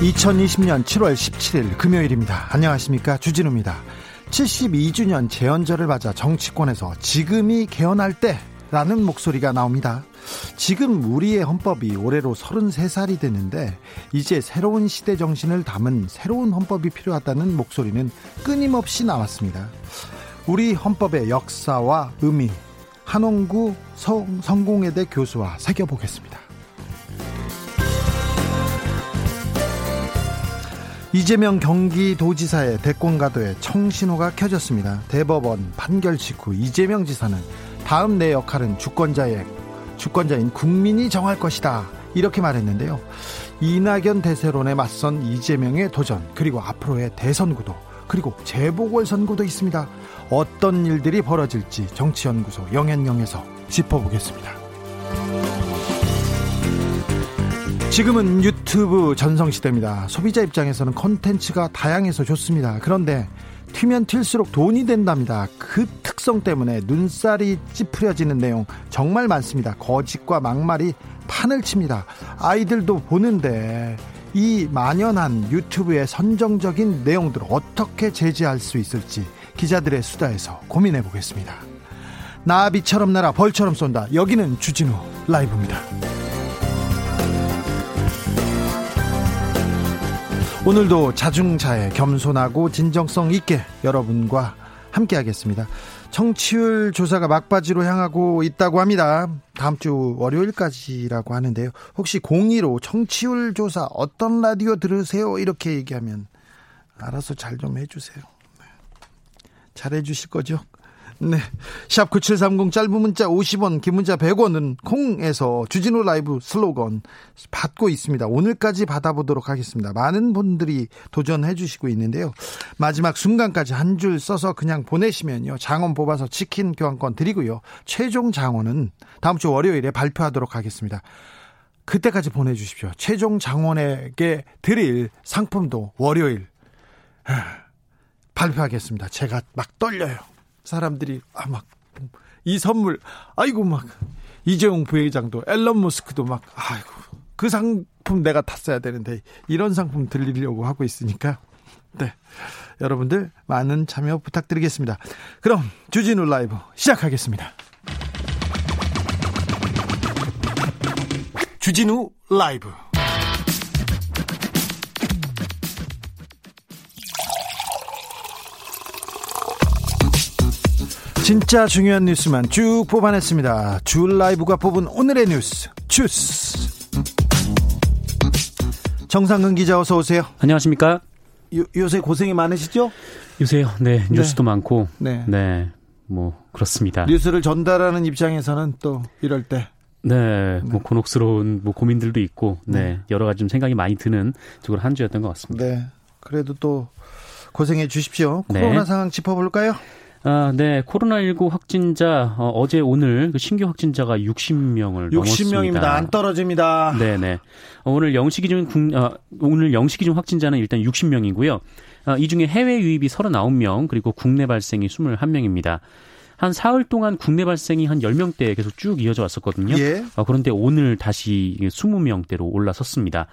(2020년 7월 17일) 금요일입니다 안녕하십니까 주진우입니다 72주년 재연절을 맞아 정치권에서 지금이 개헌할 때라는 목소리가 나옵니다 지금 우리의 헌법이 올해로 33살이 되는데 이제 새로운 시대 정신을 담은 새로운 헌법이 필요하다는 목소리는 끊임없이 나왔습니다. 우리 헌법의 역사와 의미 한원구 성, 성공회대 교수와 새겨보겠습니다. 이재명 경기도지사의 대권가도에 청신호가 켜졌습니다. 대법원 판결 직후 이재명 지사는 다음 내 역할은 주권자의 주권자인 국민이 정할 것이다. 이렇게 말했는데요. 이낙연 대세론에 맞선 이재명의 도전, 그리고 앞으로의 대선 구도, 그리고 재보궐 선거도 있습니다. 어떤 일들이 벌어질지 정치연구소 영앤영에서 짚어보겠습니다. 지금은 유튜브 전성시대입니다. 소비자 입장에서는 콘텐츠가 다양해서 좋습니다. 그런데 튀면 튈수록 돈이 된답니다. 그 특성 때문에 눈살이 찌푸려지는 내용 정말 많습니다. 거짓과 막말이 판을 칩니다. 아이들도 보는데 이 만연한 유튜브의 선정적인 내용들을 어떻게 제재할 수 있을지 기자들의 수다에서 고민해 보겠습니다. 나비처럼 날아 벌처럼 쏜다. 여기는 주진우 라이브입니다. 오늘도 자중차에 겸손하고 진정성 있게 여러분과 함께하겠습니다. 청취율 조사가 막바지로 향하고 있다고 합니다. 다음 주 월요일까지라고 하는데요. 혹시 02로 청취율 조사 어떤 라디오 들으세요? 이렇게 얘기하면 알아서 잘 좀 해주세요. 네. 잘 해주실 거죠? 네. 샵 9730 짧은 문자 50원, 긴 문자 100원은 콩에서 주진우 라이브 슬로건 받고 있습니다. 오늘까지 받아보도록 하겠습니다. 많은 분들이 도전해 주시고 있는데요. 마지막 순간까지 한 줄 써서 그냥 보내시면요. 장원 뽑아서 치킨 교환권 드리고요. 최종 장원은 다음 주 월요일에 발표하도록 하겠습니다. 그때까지 보내주십시오. 최종 장원에게 드릴 상품도 월요일 발표하겠습니다. 제가 막 떨려요. 사람들이 아 막 이 선물 아이고 막 이재용 부회장도 앨런 머스크도 막 아이고 그 상품 내가 탔어야 되는데 이런 상품 들리려고 하고 있으니까 네 여러분들 많은 참여 부탁드리겠습니다. 그럼 주진우 라이브 시작하겠습니다. 주진우 라이브 진짜 중요한 뉴스만 쭉 뽑아냈습니다. 주 라이브가 뽑은 오늘의 뉴스 주스. 정상근 기자 어서 오세요. 안녕하십니까? 요, 요새 고생이 많으시죠? 요새요. 네, 뉴스도 네. 많고. 네. 네. 뭐 그렇습니다. 뉴스를 전달하는 입장에서는 또 이럴 때 네, 뭐 네. 곤혹스러운 뭐 고민들도 있고, 네, 네, 여러 가지 좀 생각이 많이 드는 그런 한 주였던 것 같습니다. 네, 그래도 또 고생해 주십시오. 네. 코로나 네. 상황 짚어볼까요? 아, 네. 코로나19 확진자 어, 제 오늘 그 신규 확진자가 60명을 60명입니다. 넘었습니다. 안 떨어집니다. 네, 네. 어, 오늘 영시 기준 어, 오늘 영시 기준 확진자는 일단 60명이고요. 어, 이 중에 해외 유입이 39명, 그리고 국내 발생이 21명입니다. 한 사흘 동안 국내 발생이 한 10명대 계속 쭉 이어져 왔었거든요. 예. 어, 그런데 오늘 다시 20명대로 올라섰습니다.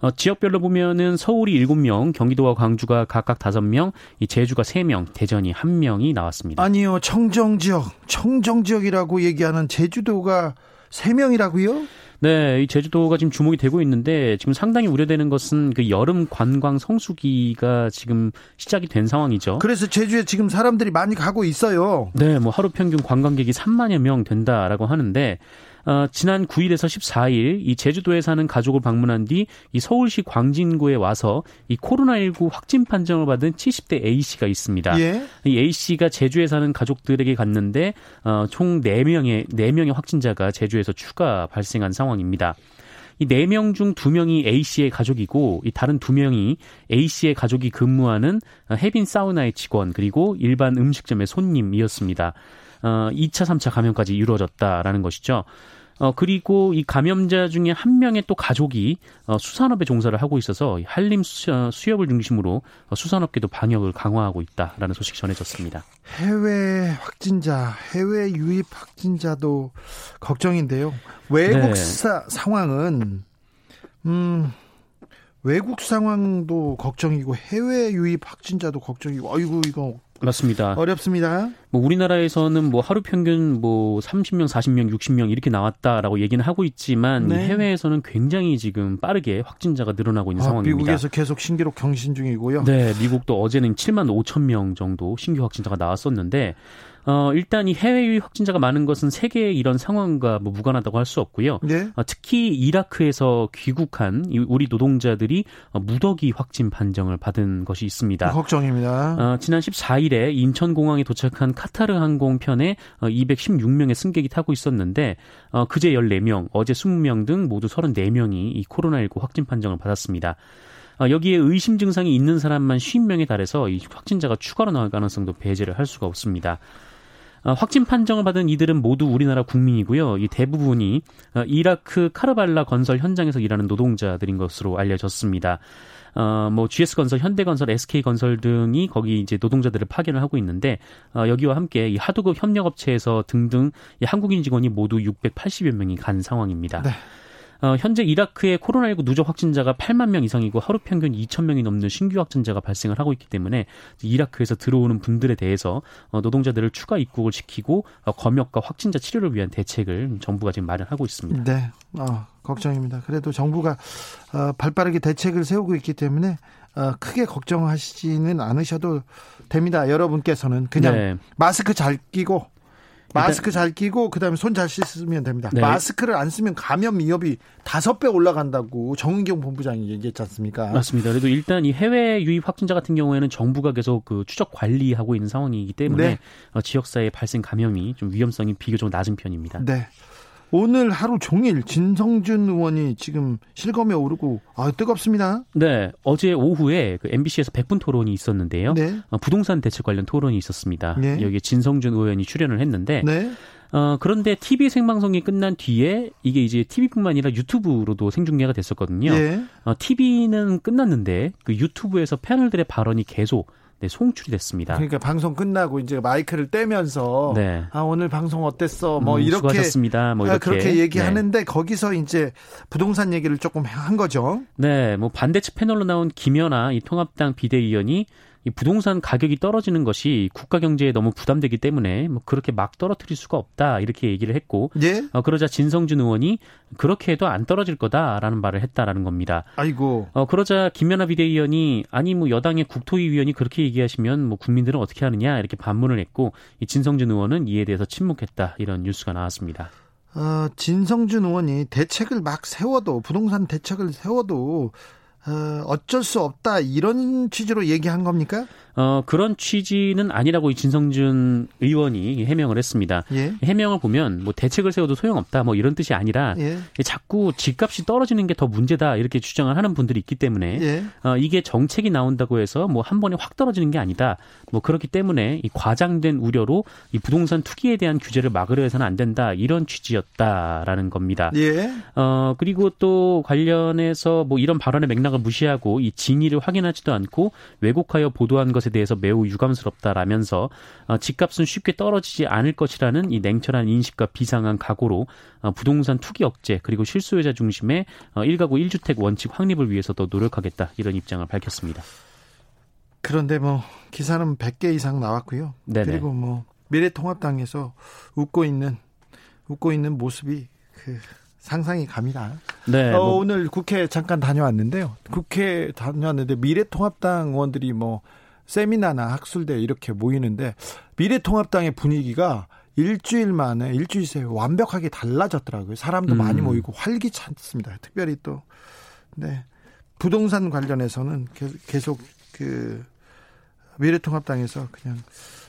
어, 지역별로 보면은 서울이 7명, 경기도와 광주가 각각 5명, 이 제주가 3명, 대전이 1명이 나왔습니다. 아니요. 청정 지역, 청정 지역이라고 얘기하는 제주도가 3명이라고요? 네, 이 제주도가 지금 주목이 되고 있는데 지금 상당히 우려되는 것은 그 여름 관광 성수기가 지금 시작이 된 상황이죠. 그래서 제주에 지금 사람들이 많이 가고 있어요. 네, 뭐 하루 평균 관광객이 3만여 명 된다라고 하는데 어, 지난 9일에서 14일 이 제주도에 사는 가족을 방문한 뒤 이 서울시 광진구에 와서 이 코로나19 확진 판정을 받은 70대 A 씨가 있습니다. 예. 이 A 씨가 제주에 사는 가족들에게 갔는데 어, 총 4명의 4명의 확진자가 제주에서 추가 발생한 상황입니다. 이네명중 두명이 A 씨의 가족이고 이 다른 두명이 A 씨의 가족이 근무하는 해빈 사우나의 직원 그리고 일반 음식점의 손님이었습니다. 어, 2차, 3차 감염까지 이루어졌다라는 것이죠. 어, 그리고 이 감염자 중에 한 명의 또 가족이 어, 수산업에 종사를 하고 있어서 한림 수, 어, 수협을 중심으로 어, 수산업계도 방역을 강화하고 있다라는 소식 전해졌습니다. 해외 확진자, 해외 유입 확진자도 걱정인데요. 외국 네. 사, 상황은 음 외국 상황도 걱정이고 해외 유입 확진자도 걱정이고 아이고 이거 맞습니다. 어렵습니다. 뭐 우리나라에서는 뭐 하루 평균 뭐 30명, 40명, 60명 이렇게 나왔다라고 얘기는 하고 있지만 네. 해외에서는 굉장히 지금 빠르게 확진자가 늘어나고 있는 아, 상황입니다. 미국에서 계속 신기록 경신 중이고요. 네, 미국도 어제는 7만 5천 명 정도 신규 확진자가 나왔었는데 어, 일단 이 해외 유입 확진자가 많은 것은 세계의 이런 상황과 뭐 무관하다고 할 수 없고요. 네? 어, 특히 이라크에서 귀국한 우리 노동자들이 어, 무더기 확진 판정을 받은 것이 있습니다. 걱정입니다. 어, 지난 14일에 인천공항에 도착한 카타르 항공편에 어, 216명의 승객이 타고 있었는데 어, 그제 14명, 어제 20명 등 모두 34명이 이 코로나19 확진 판정을 받았습니다. 어, 여기에 의심 증상이 있는 사람만 50명에 달해서 이 확진자가 추가로 나올 가능성도 배제를 할 수가 없습니다. 어, 확진 판정을 받은 이들은 모두 우리나라 국민이고요. 이 대부분이 어, 이라크 카르발라 건설 현장에서 일하는 노동자들인 것으로 알려졌습니다. 어, 뭐 GS건설, 현대건설, SK건설 등이 거기 이제 노동자들을 파견을 하고 있는데 어, 여기와 함께 이 하도급 협력업체에서 등등 이 한국인 직원이 모두 680여 명이 간 상황입니다. 네. 어, 현재 이라크의 코로나19 누적 확진자가 8만 명 이상이고 하루 평균 2천 명이 넘는 신규 확진자가 발생을 하고 있기 때문에 이라크에서 들어오는 분들에 대해서 어, 노동자들을 추가 입국을 시키고 어, 검역과 확진자 치료를 위한 대책을 정부가 지금 마련하고 있습니다. 네, 어, 걱정입니다. 그래도 정부가 어, 발빠르게 대책을 세우고 있기 때문에 어, 크게 걱정하시지는 않으셔도 됩니다. 여러분께서는 그냥 네. 마스크 잘 끼고 마스크 잘 끼고 그다음에 손 잘 씻으면 됩니다. 네. 마스크를 안 쓰면 감염 위협이 다섯 배 올라간다고 정은경 본부장이 얘기했지 않습니까? 맞습니다. 그래도 일단 이 해외 유입 확진자 같은 경우에는 정부가 계속 그 추적 관리하고 있는 상황이기 때문에 네. 어, 지역사회 발생 감염이 좀 위험성이 비교적 낮은 편입니다. 네. 오늘 하루 종일 진성준 의원이 지금 실검에 오르고 아 뜨겁습니다. 네, 어제 오후에 그 MBC에서 100분 토론이 있었는데요. 네. 어, 부동산 대책 관련 토론이 있었습니다. 네. 여기에 진성준 의원이 출연을 했는데 네. 어, 그런데 TV 생방송이 끝난 뒤에 이게 이제 TV뿐만 아니라 유튜브로도 생중계가 됐었거든요. 네. 어, TV는 끝났는데 그 유튜브에서 패널들의 발언이 계속 네, 송출이 됐습니다. 그러니까 방송 끝나고 이제 마이크를 떼면서 네. 아 오늘 방송 어땠어? 뭐 음, 이렇게 수고하셨습니다. 뭐 아, 이렇게 그렇게 얘기하는데 네. 거기서 이제 부동산 얘기를 조금 한 거죠. 네, 뭐 반대측 패널로 나온 김연아 이 통합당 비대위원이 이 부동산 가격이 떨어지는 것이 국가 경제에 너무 부담되기 때문에 뭐 그렇게 막 떨어뜨릴 수가 없다 이렇게 얘기를 했고 예? 어, 그러자 진성준 의원이 그렇게 해도 안 떨어질 거다라는 말을 했다라는 겁니다. 아이고. 어, 그러자 김연아 비대위원이 아니 뭐 여당의 국토위 위원이 그렇게 얘기하시면 뭐 국민들은 어떻게 하느냐 이렇게 반문을 했고 이 진성준 의원은 이에 대해서 침묵했다 이런 뉴스가 나왔습니다. 어, 진성준 의원이 대책을 막 세워도 부동산 대책을 세워도 어, 어쩔 수 없다 이런 취지로 얘기한 겁니까? 어, 그런 취지는 아니라고 진성준 의원이 해명을 했습니다. 예? 해명을 보면 뭐 대책을 세워도 소용없다 뭐 이런 뜻이 아니라 예? 자꾸 집값이 떨어지는 게 더 문제다 이렇게 주장을 하는 분들이 있기 때문에 예? 어, 이게 정책이 나온다고 해서 뭐 한 번에 확 떨어지는 게 아니다. 뭐 그렇기 때문에 이 과장된 우려로 이 부동산 투기에 대한 규제를 막으려 해서는 안 된다 이런 취지였다라는 겁니다. 예? 어, 그리고 또 관련해서 뭐 이런 발언의 맥락을 무시하고 이 진위를 확인하지도 않고 왜곡하여 보도한 것에 대해서 매우 유감스럽다라면서 어, 집값은 쉽게 떨어지지 않을 것이라는 이 냉철한 인식과 비상한 각오로 어, 부동산 투기 억제 그리고 실수요자 중심의 어, 1가구 1주택 원칙 확립을 위해서도 노력하겠다 이런 입장을 밝혔습니다. 그런데 뭐 기사는 100개 이상 나왔고요. 네네. 그리고 뭐 미래통합당에서 웃고 있는 웃고 있는 모습이 그 상상이 갑니다. 네. 어, 뭐. 오늘 국회 잠깐 다녀왔는데요. 국회 다녀왔는데 미래통합당 의원들이 뭐 세미나나 학술대 이렇게 모이는데 미래통합당의 분위기가 일주일 만에 일주일 새에 완벽하게 달라졌더라고요. 사람도 음. 많이 모이고 활기찼습니다. 특별히 또 네. 부동산 관련해서는 계속 그 미래통합당에서 그냥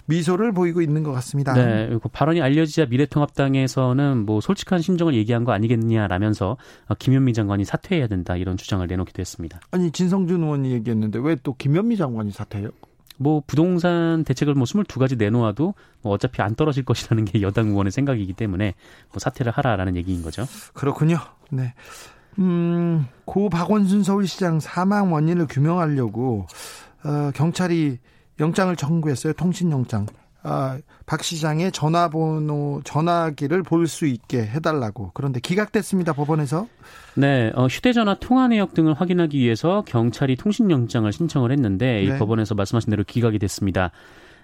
미소를 보이고 있는 것 같습니다. 네, 그리고 발언이 알려지자 미래통합당에서는 뭐 솔직한 심정을 얘기한 거 아니겠느냐라면서 김현미 장관이 사퇴해야 된다 이런 주장을 내놓기도 했습니다. 아니 진성준 의원이 얘기했는데 왜 또 김현미 장관이 사퇴해요? 뭐 부동산 대책을 뭐 22가지 내놓아도 뭐 어차피 안 떨어질 것이라는 게 여당 의원의 생각이기 때문에 뭐 사퇴를 하라라는 얘기인 거죠. 그렇군요. 네. 음, 고 박원순 서울시장 사망 원인을 규명하려고 어, 경찰이 영장을 청구했어요. 통신영장. 아, 박 시장의 전화번호 전화기를 볼 수 있게 해달라고 그런데 기각됐습니다 법원에서. 네, 어, 휴대전화 통화 내역 등을 확인하기 위해서 경찰이 통신영장을 신청을 했는데 네. 이 법원에서 말씀하신 대로 기각이 됐습니다.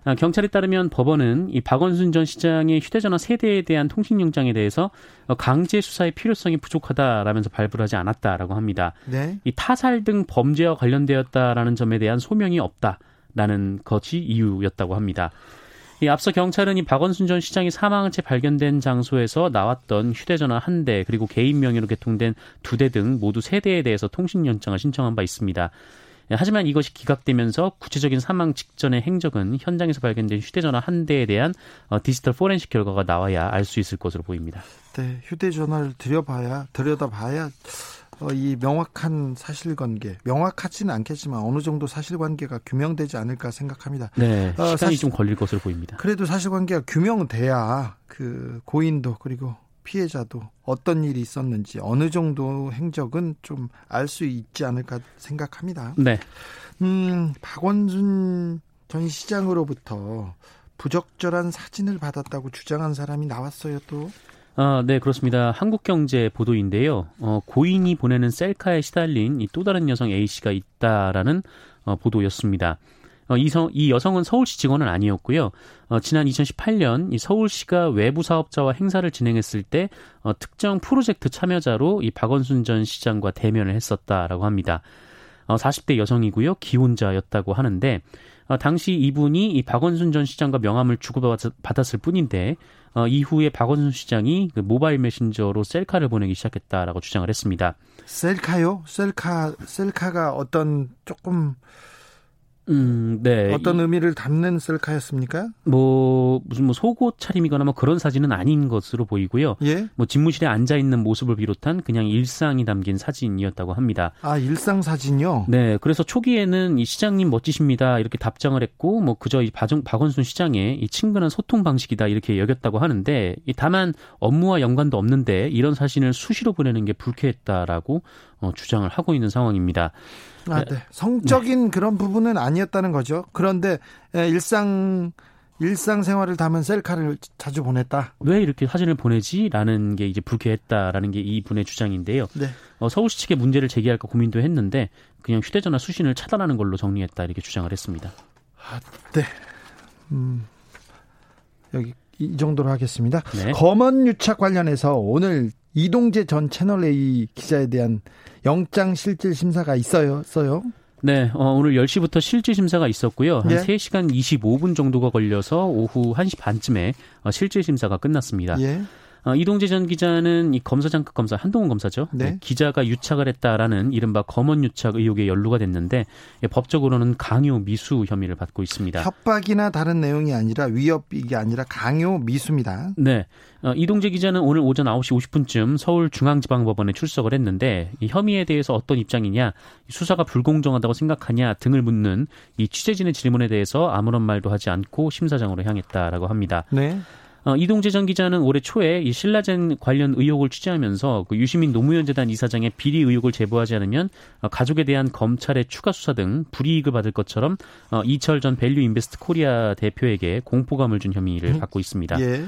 아, 경찰에 따르면 법원은 이 박원순 전 시장의 휴대전화 세대에 대한 통신영장에 대해서 어, 강제 수사의 필요성이 부족하다라면서 발부를 하지 않았다라고 합니다. 네. 이 타살 등 범죄와 관련되었다라는 점에 대한 소명이 없다 라는 것이 이유였다고 합니다. 이 앞서 경찰은 이 박원순 전 시장이 사망한 채 발견된 장소에서 나왔던 휴대전화 한 대 그리고 개인 명의로 개통된 두 대 등 모두 세 대에 대해서 통신연장을 신청한 바 있습니다. 예, 하지만 이것이 기각되면서 구체적인 사망 직전의 행적은 현장에서 발견된 휴대전화 한 대에 대한 어, 디지털 포렌식 결과가 나와야 알 수 있을 것으로 보입니다. 네, 휴대전화를 들여봐야 들여다봐야 어, 이 명확한 사실관계 명확하지는 않겠지만 어느 정도 사실관계가 규명되지 않을까 생각합니다. 네, 어, 시간이 어, 사실, 좀 걸릴 것으로 보입니다. 그래도 사실관계가 규명돼야 그 고인도 그리고 피해자도 어떤 일이 있었는지 어느 정도 행적은 좀 알 수 있지 않을까 생각합니다. 네. 음, 박원순 전 시장으로부터 부적절한 사진을 받았다고 주장한 사람이 나왔어요, 또. 아, 네, 그렇습니다. 한국경제 보도인데요. 어, 고인이 보내는 셀카에 시달린 이 또 다른 여성 A씨가 있다라는 어, 보도였습니다. 어, 이, 성, 이 여성은 서울시 직원은 아니었고요. 어, 지난 2018년 이 서울시가 외부 사업자와 행사를 진행했을 때 어, 특정 프로젝트 참여자로 이 박원순 전 시장과 대면을 했었다라고 합니다. 어, 40대 여성이고요. 기혼자였다고 하는데 어, 당시 이분이 이 박원순 전 시장과 명함을 주고받았을 뿐인데 어, 이후에 박원순 시장이 그 모바일 메신저로 셀카를 보내기 시작했다라고 주장을 했습니다. 셀카요? 셀카 셀카가 어떤 조금 음, 네. 어떤 의미를 담는 셀카였습니까? 뭐 무슨 뭐 속옷 차림이거나 뭐 그런 사진은 아닌 것으로 보이고요. 예. 뭐 집무실에 앉아 있는 모습을 비롯한 그냥 일상이 담긴 사진이었다고 합니다. 아, 일상 사진요? 네. 그래서 초기에는 이 시장님 멋지십니다. 이렇게 답장을 했고 뭐 그저 이 박원, 박원순 시장의 이 친근한 소통 방식이다 이렇게 여겼다고 하는데 이 다만 업무와 연관도 없는데 이런 사진을 수시로 보내는 게 불쾌했다라고 어, 주장을 하고 있는 상황입니다. 아, 네. 성적인 네. 그런 부분은 아니었다는 거죠. 그런데 일상 일상생활을 담은 셀카를 자주 보냈다. 왜 이렇게 사진을 보내지?라는 게 이제 불쾌했다라는 게 이 분의 주장인데요. 네. 어, 서울시 측에 문제를 제기할까 고민도 했는데 그냥 휴대전화 수신을 차단하는 걸로 정리했다 이렇게 주장을 했습니다. 아, 네. 음, 여기 이 정도로 하겠습니다. 네. 검언 유착 관련해서 오늘 이동재 전 채널 A 기자에 대한 영장 실질 심사가 있어요. 써요. 네, 어, 오늘 10시부터 실질 심사가 있었고요. 한 예. 3시간 25분 정도가 걸려서 오후 1시 반쯤에 어, 실질 심사가 끝났습니다. 예. 어, 이동재 전 기자는 이 검사장급 검사 한동훈 검사죠. 네. 네, 기자가 유착을 했다라는 이른바 검언 유착 의혹에 연루가 됐는데 예, 법적으로는 강요 미수 혐의를 받고 있습니다. 협박이나 다른 내용이 아니라 위협이 아니라 강요 미수입니다. 네. 어, 이동재 기자는 오늘 오전 9시 50분쯤 서울중앙지방법원에 출석을 했는데 이 혐의에 대해서 어떤 입장이냐, 수사가 불공정하다고 생각하냐 등을 묻는 이 취재진의 질문에 대해서 아무런 말도 하지 않고 심사장으로 향했다라고 합니다. 네. 어, 이동재 전 기자는 올해 초에 이 신라젠 관련 의혹을 취재하면서 그 유시민 노무현 재단 이사장의 비리 의혹을 제보하지 않으면 어, 가족에 대한 검찰의 추가 수사 등 불이익을 받을 것처럼 어, 이철 전 밸류 인베스트 코리아 대표에게 공포감을 준 혐의를 음. 받고 있습니다. 예.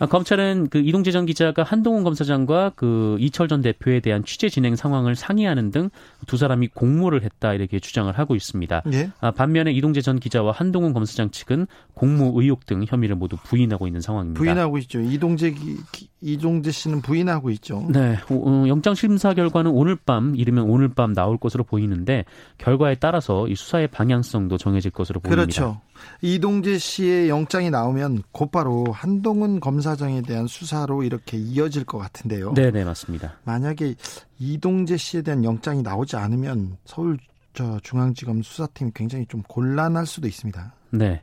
아, 검찰은 그 이동재 전 기자가 한동훈 검사장과 그 이철 전 대표에 대한 취재 진행 상황을 상의하는 등 두 사람이 공모를 했다 이렇게 주장을 하고 있습니다. 예? 아, 반면에 이동재 전 기자와 한동훈 검사장 측은 공모 의혹 등 혐의를 모두 부인하고 있는 상황입니다. 부인하고 있죠. 이동재 기, 이동재 씨는 부인하고 있죠. 네, 어, 영장 심사 결과는 오늘 밤 이르면 오늘 밤 나올 것으로 보이는데 결과에 따라서 이 수사의 방향성도 정해질 것으로 보입니다. 그렇죠. 이동재 씨의 영장이 나오면 곧바로 한동훈 검사장에 대한 수사로 이렇게 이어질 것 같은데요. 네, 네, 맞습니다. 만약에 이동재 씨에 대한 영장이 나오지 않으면 서울 저 중앙지검 수사팀이 굉장히 좀 곤란할 수도 있습니다. 네.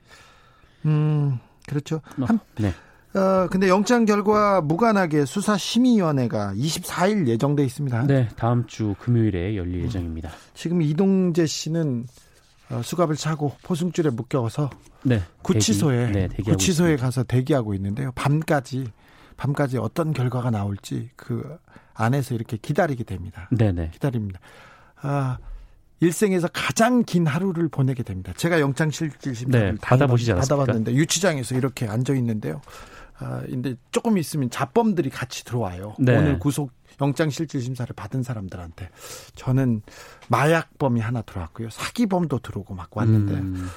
음, 그렇죠. 어, 한, 네. 어, 근데 영장 결과 무관하게 수사심의위원회가 24일 예정돼 있습니다. 네, 다음 주 금요일에 열릴 예정입니다. 지금 이동재 씨는 어, 수갑을 차고 포승줄에 묶여서 네, 구치소에 대기, 네, 구치소에 있습니다. 가서 대기하고 있는데요. 밤까지 밤까지 어떤 결과가 나올지 그 안에서 이렇게 기다리게 됩니다. 네, 네. 기다립니다. 아, 일생에서 가장 긴 하루를 보내게 됩니다. 제가 영장실질심사를 네, 받아보시지 않았습니까? 받아봤는데 유치장에서 이렇게 앉아 있는데요. 아, 근데 조금 있으면 자범들이 같이 들어와요. 네. 오늘 구속 영장실질심사를 받은 사람들한테 저는 마약범이 하나 들어왔고요. 사기범도 들어오고 막 왔는데 음,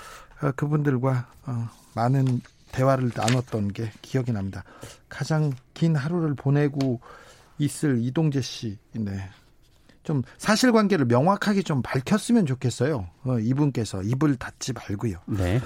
어, 그분들과 어, 많은 대화를 나눴던 게 기억이 납니다. 가장 긴 하루를 보내고 있을 이동재 씨, 네. 좀 사실관계를 명확하게 좀 밝혔으면 좋겠어요. 어, 이분께서 입을 닫지 말고요. 네.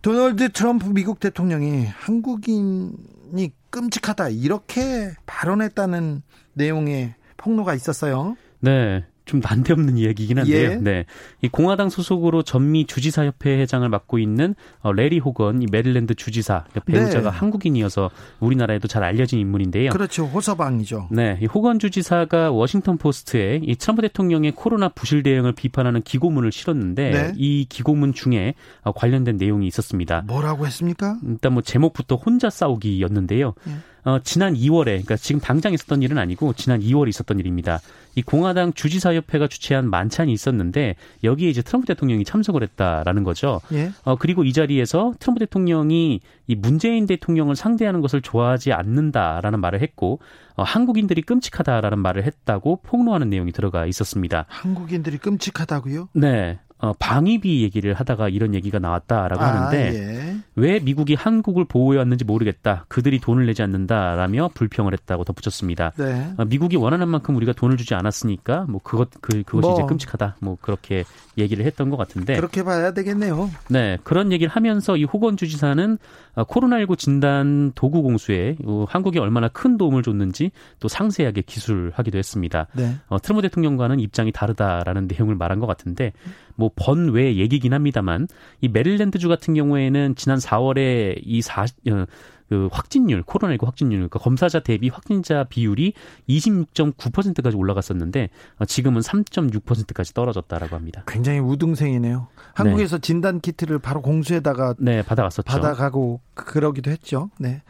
도널드 트럼프 미국 대통령이 한국인이 끔찍하다 이렇게 발언했다는 내용의 폭로가 있었어요. 네. 좀 난데없는 이야기이긴 한데요. 예. 네. 이 공화당 소속으로 전미 주지사 협회 회장을 맡고 있는 어, 레리 호건 이 메릴랜드 주지사 배우자가 네. 한국인이어서 우리나라에도 잘 알려진 인물인데요. 그렇죠. 호서방이죠. 네, 이 호건 주지사가 워싱턴 포스트에 이 트럼프 대통령의 코로나 부실 대응을 비판하는 기고문을 실었는데 네. 이 기고문 중에 어, 관련된 내용이 있었습니다. 뭐라고 했습니까? 일단 뭐 제목부터 혼자 싸우기였는데요. 예. 어, 지난 2월에, 그러니까 지금 당장 있었던 일은 아니고 지난 2월에 있었던 일입니다. 이 공화당 주지사협회가 주최한 만찬이 있었는데 여기에 이제 트럼프 대통령이 참석을 했다라는 거죠. 예. 어, 그리고 이 자리에서 트럼프 대통령이 이 문재인 대통령을 상대하는 것을 좋아하지 않는다라는 말을 했고, 어, 한국인들이 끔찍하다라는 말을 했다고 폭로하는 내용이 들어가 있었습니다. 한국인들이 끔찍하다고요? 네. 어, 방위비 얘기를 하다가 이런 얘기가 나왔다라고 하는데, 아, 예. 왜 미국이 한국을 보호해 왔는지 모르겠다. 그들이 돈을 내지 않는다라며 불평을 했다고 덧붙였습니다. 네. 어, 미국이 원하는 만큼 우리가 돈을 주지 않았으니까 뭐 그것 그 그것이 뭐. 이제 끔찍하다. 뭐 그렇게 얘기를 했던 것 같은데. 그렇게 봐야 되겠네요. 네, 그런 얘기를 하면서 이 호건 주지사는 어, 코로나19 진단 도구 공수에 어, 한국이 얼마나 큰 도움을 줬는지 또 상세하게 기술하기도 했습니다. 네. 어, 트럼프 대통령과는 입장이 다르다라는 내용을 말한 것 같은데 뭐 번외 얘기긴 합니다만 이 메릴랜드주 같은 경우에는 지난 4월에 이 사, 어, 그 확진율, 코로나19 확진율, 그러니까 검사자 대비 확진자 비율이 26.9%까지 올라갔었는데 어, 지금은 3.6%까지 떨어졌다라고 합니다. 굉장히 우등생이네요. 한국에서 진단 키트를 바로 공수에다가 네, 받아갔었죠. 받아가고 그러기도 했죠. 네.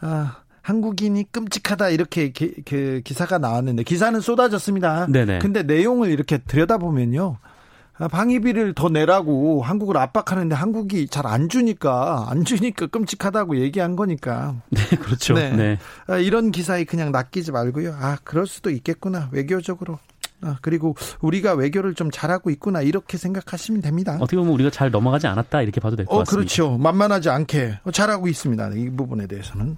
아, 한국인이 끔찍하다 이렇게 기, 그 기사가 나왔는데 기사는 쏟아졌습니다. 네네. 근데 내용을 이렇게 들여다보면요. 아, 방위비를 더 내라고 한국을 압박하는데 한국이 잘 안 주니까 안 주니까 끔찍하다고 얘기한 거니까 네, 그렇죠. 네. 네. 아, 이런 기사에 그냥 낚이지 말고요. 아 그럴 수도 있겠구나 외교적으로. 아, 그리고 우리가 외교를 좀 잘하고 있구나 이렇게 생각하시면 됩니다. 어떻게 보면 우리가 잘 넘어가지 않았다 이렇게 봐도 될것 어, 같습니다. 그렇죠. 만만하지 않게 잘하고 있습니다. 이 부분에 대해서는.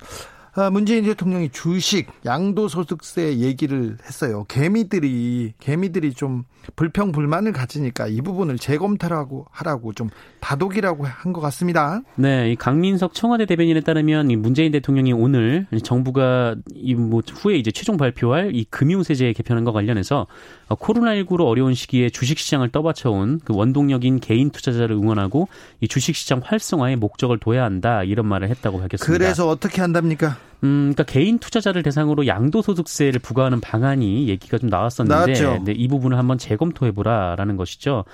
아, 문재인 대통령이 주식, 양도소득세 얘기를 했어요. 개미들이, 개미들이 좀 불평 불만을 가지니까 이 부분을 재검토하고 하라고 좀 다독이라고 한 것 같습니다. 네, 이 강민석 청와대 대변인에 따르면 이 문재인 대통령이 오늘 정부가 이뭐 후에 이제 최종 발표할 이 금융세제 개편안과 관련해서 어, 코로나19로 어려운 시기에 주식시장을 떠받쳐온 그 원동력인 개인 투자자를 응원하고 이 주식시장 활성화에 목적을 둬야 한다 이런 말을 했다고 밝혔습니다. 그래서 어떻게 한답니까? 음, 그러니까 개인 투자자를 대상으로 양도소득세를 부과하는 방안이 얘기가 좀 나왔었는데. 네, 이 부분을 한번 재검토해보라라는 것이죠.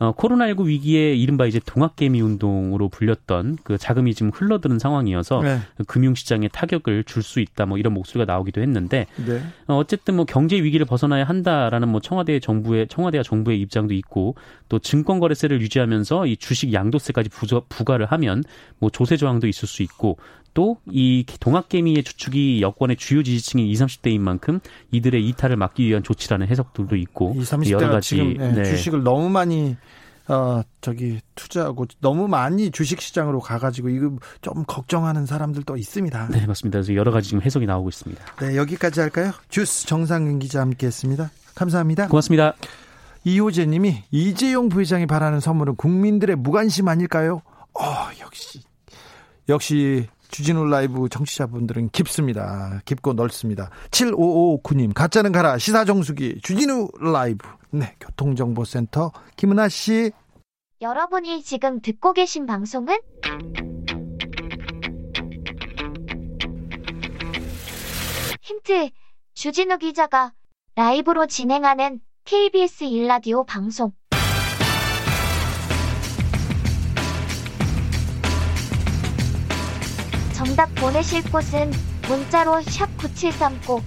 어, 코로나19 위기에 이른바 이제 동학개미 운동으로 불렸던 그 자금이 지금 흘러드는 상황이어서 네. 그 금융시장에 타격을 줄 수 있다 뭐 이런 목소리가 나오기도 했는데 네. 어, 어쨌든 뭐 경제 위기를 벗어나야 한다라는 뭐 청와대 정부의 청와대와 정부의 입장도 있고 또 증권거래세를 유지하면서 이 주식 양도세까지 부과를 하면 뭐 조세 저항도 있을 수 있고 또 이 동학개미의 주축이 여권의 주요 지지층인 20, 30대인 만큼 이들의 이탈을 막기 위한 조치라는 해석들도 있고 20, 여러 30대가 가지 지금 네, 네. 주식을 너무 많이 어, 저기 투자하고 너무 많이 주식 시장으로 가가지고 이거 좀 걱정하는 사람들도 있습니다. 네, 맞습니다. 그래서 여러 가지 지금 해석이 나오고 있습니다. 네, 여기까지 할까요? 주스 정상근 기자 함께했습니다. 감사합니다. 고맙습니다. 이호재님이 이재용 부회장이 바라는 선물은 국민들의 무관심 아닐까요? 어, 역시 역시 주진우 라이브 청취자분들은 깊습니다. 깊고 넓습니다. 7559님, 가짜는 가라, 시사정수기, 주진우 라이브. 네, 교통정보센터, 김은아 씨. 여러분이 지금 듣고 계신 방송은 힌트, 주진우 기자가 라이브로 진행하는 KBS 일라디오 방송. 정답 보내실 곳은 문자로 샵 9730,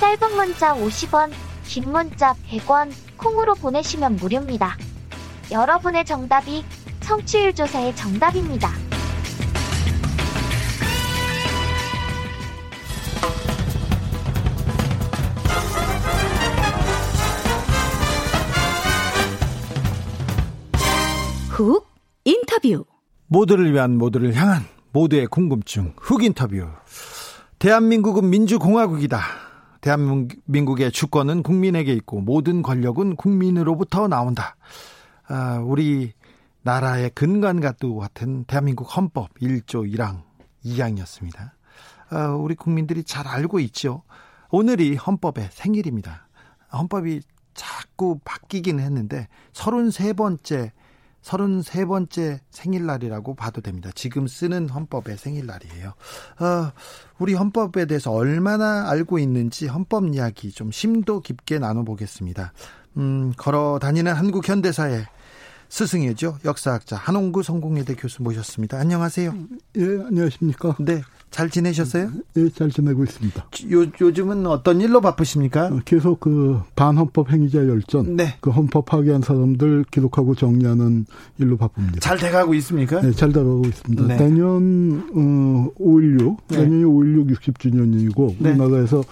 짧은 문자 50원, 긴 문자 100원, 콩으로 보내시면 무료입니다. 여러분의 정답이 청취율 조사의 정답입니다. 훅 인터뷰 모두를 위한 모두를 향한 모두의 궁금증 흑 인터뷰. 대한민국은 민주공화국이다. 대한민국의 주권은 국민에게 있고 모든 권력은 국민으로부터 나온다. 아, 우리 나라의 근간과 같은 대한민국 헌법 1조 1항 2항이었습니다. 아, 우리 국민들이 잘 알고 있죠. 오늘이 헌법의 생일입니다. 헌법이 자꾸 바뀌긴 했는데 33번째 33번째 생일날이라고 봐도 됩니다. 지금 쓰는 헌법의 생일날이에요. 어, 우리 헌법에 대해서 얼마나 알고 있는지 헌법 이야기 좀 심도 깊게 나눠보겠습니다. 음, 걸어 다니는 한국 현대사의 스승이죠. 역사학자 한홍구 성공회대 교수 모셨습니다. 안녕하세요. 예, 안녕하십니까. 네. 잘 지내셨어요? 예, 잘 지내고 있습니다. 요, 요즘은 어떤 일로 바쁘십니까? 어, 계속 그 반헌법 행위자 열전, 네. 그 헌법 파괴한 사람들 기록하고 정리하는 일로 바쁩니다. 잘 돼가고 있습니까? 네, 잘 돼가고 있습니다. 네. 내년 어, 5.16, 네. 내년이 5.16 60주년이고 네. 우리나라에서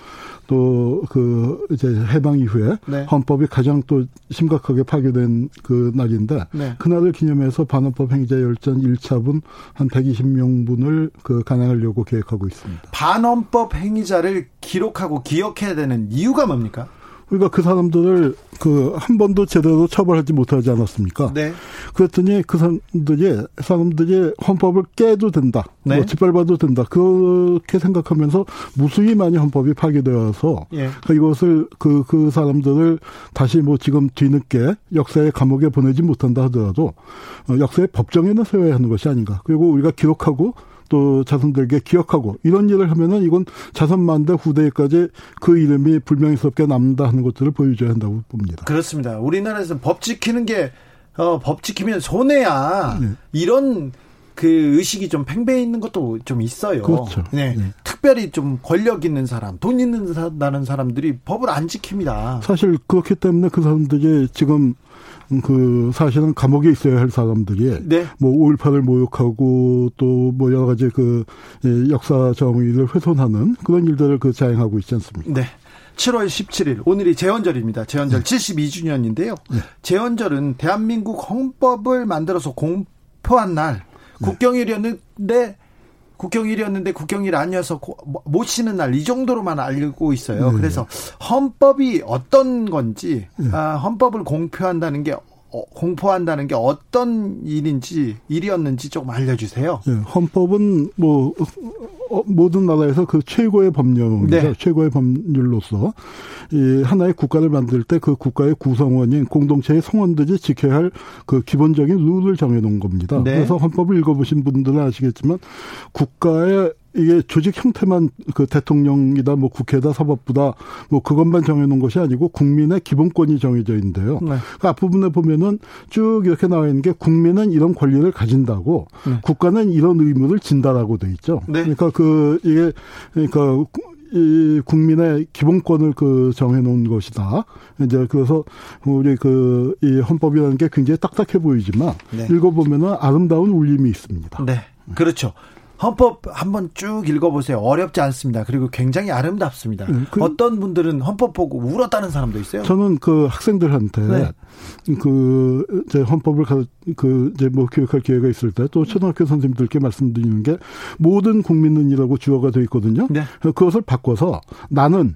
또 그 이제 해방 이후에 네. 헌법이 가장 또 심각하게 파괴된 그 날인데 네. 그날을 기념해서 반헌법 행위자 열전 1차분 한 120명분을 그 간행하려고 계획하고 있습니다. 반헌법 행위자를 기록하고 기억해야 되는 이유가 뭡니까? 그러니까 그 사람들을 그 한 번도 제대로 처벌하지 못하지 않았습니까? 네. 그랬더니 그 사람들이 사람들이 헌법을 깨도 된다, 네. 뭐 짓밟아도 된다 그렇게 생각하면서 무수히 많이 헌법이 파괴되어서 예. 그 이것을 그그 사람들을 다시 뭐 지금 뒤늦게 역사의 감옥에 보내지 못한다 하더라도 어, 역사의 법정에는 세워야 하는 것이 아닌가. 그리고 우리가 기록하고 또 자손들에게 기억하고 이런 일을 하면은 이건 자손만대 후대까지 그 이름이 불명예스럽게 남는다 하는 것들을 보여줘야 한다고 봅니다. 그렇습니다. 우리나라에서 법 지키는 게, 어, 법 지키면 손해야. 네. 이런 그 의식이 좀 팽배해 있는 것도 좀 있어요. 그렇죠. 네. 네. 특별히 좀 권력 있는 사람, 돈 있는 사, 나는 사람들이 법을 안 지킵니다. 사실 그렇기 때문에 그 사람들이 지금 그 사실은 감옥에 있어야 할 사람들이 네. 뭐 5.18을 모욕하고 또 뭐 여러 가지 그 예, 역사 정의를 훼손하는 그런 일들을 그 자행하고 있지 않습니까? 네. 7월 17일 오늘이 재헌절입니다. 재헌절 72주년인데요. 네. 재헌절은 대한민국 헌법을 만들어서 공포한 날 네. 국경일이었는데 국경일이었는데 국경일 아니어서 고- 뭐- 못 쉬는 날 이 정도로만 알고 있어요. 네. 그래서 헌법이 어떤 건지 네. 아, 헌법을 공표한다는 게 어, 공포한다는 게 어떤 일인지 일이었는지 조금 알려주세요. 예, 헌법은 뭐 어, 모든 나라에서 그 최고의 법령이죠. 네. 최고의 법률로서 이 하나의 국가를 만들 때 그 국가의 구성원인 공동체의 성원들이 지켜야 할 그 기본적인 룰을 정해놓은 겁니다. 네. 그래서 헌법을 읽어보신 분들은 아시겠지만 국가의 이게 조직 형태만 그 대통령이다, 뭐 국회다, 사법부다, 뭐 그것만 정해놓은 것이 아니고 국민의 기본권이 정해져 있는데요. 네. 그 앞부분에 보면은 쭉 이렇게 나와 있는 게 국민은 이런 권리를 가진다고 네. 국가는 이런 의무를 진다라고 돼 있죠. 네. 그러니까 그 이게 그러니까 이 국민의 기본권을 그 정해 놓은 것이다. 이제 그래서 우리 그 이 헌법이라는 게 굉장히 딱딱해 보이지만 네. 읽어 보면은 아름다운 울림이 있습니다. 네. 그렇죠. 헌법 한번 쭉 읽어보세요. 어렵지 않습니다. 그리고 굉장히 아름답습니다. 네, 그, 어떤 분들은 헌법 보고 울었다는 사람도 있어요. 저는 그 학생들한테 네. 그 이제 헌법을 가, 그 이제 뭐 교육할 기회가 있을 때 또 초등학교 선생님들께 말씀드리는 게 모든 국민은이라고 주어가 되어 있거든요. 네. 그것을 바꿔서 나는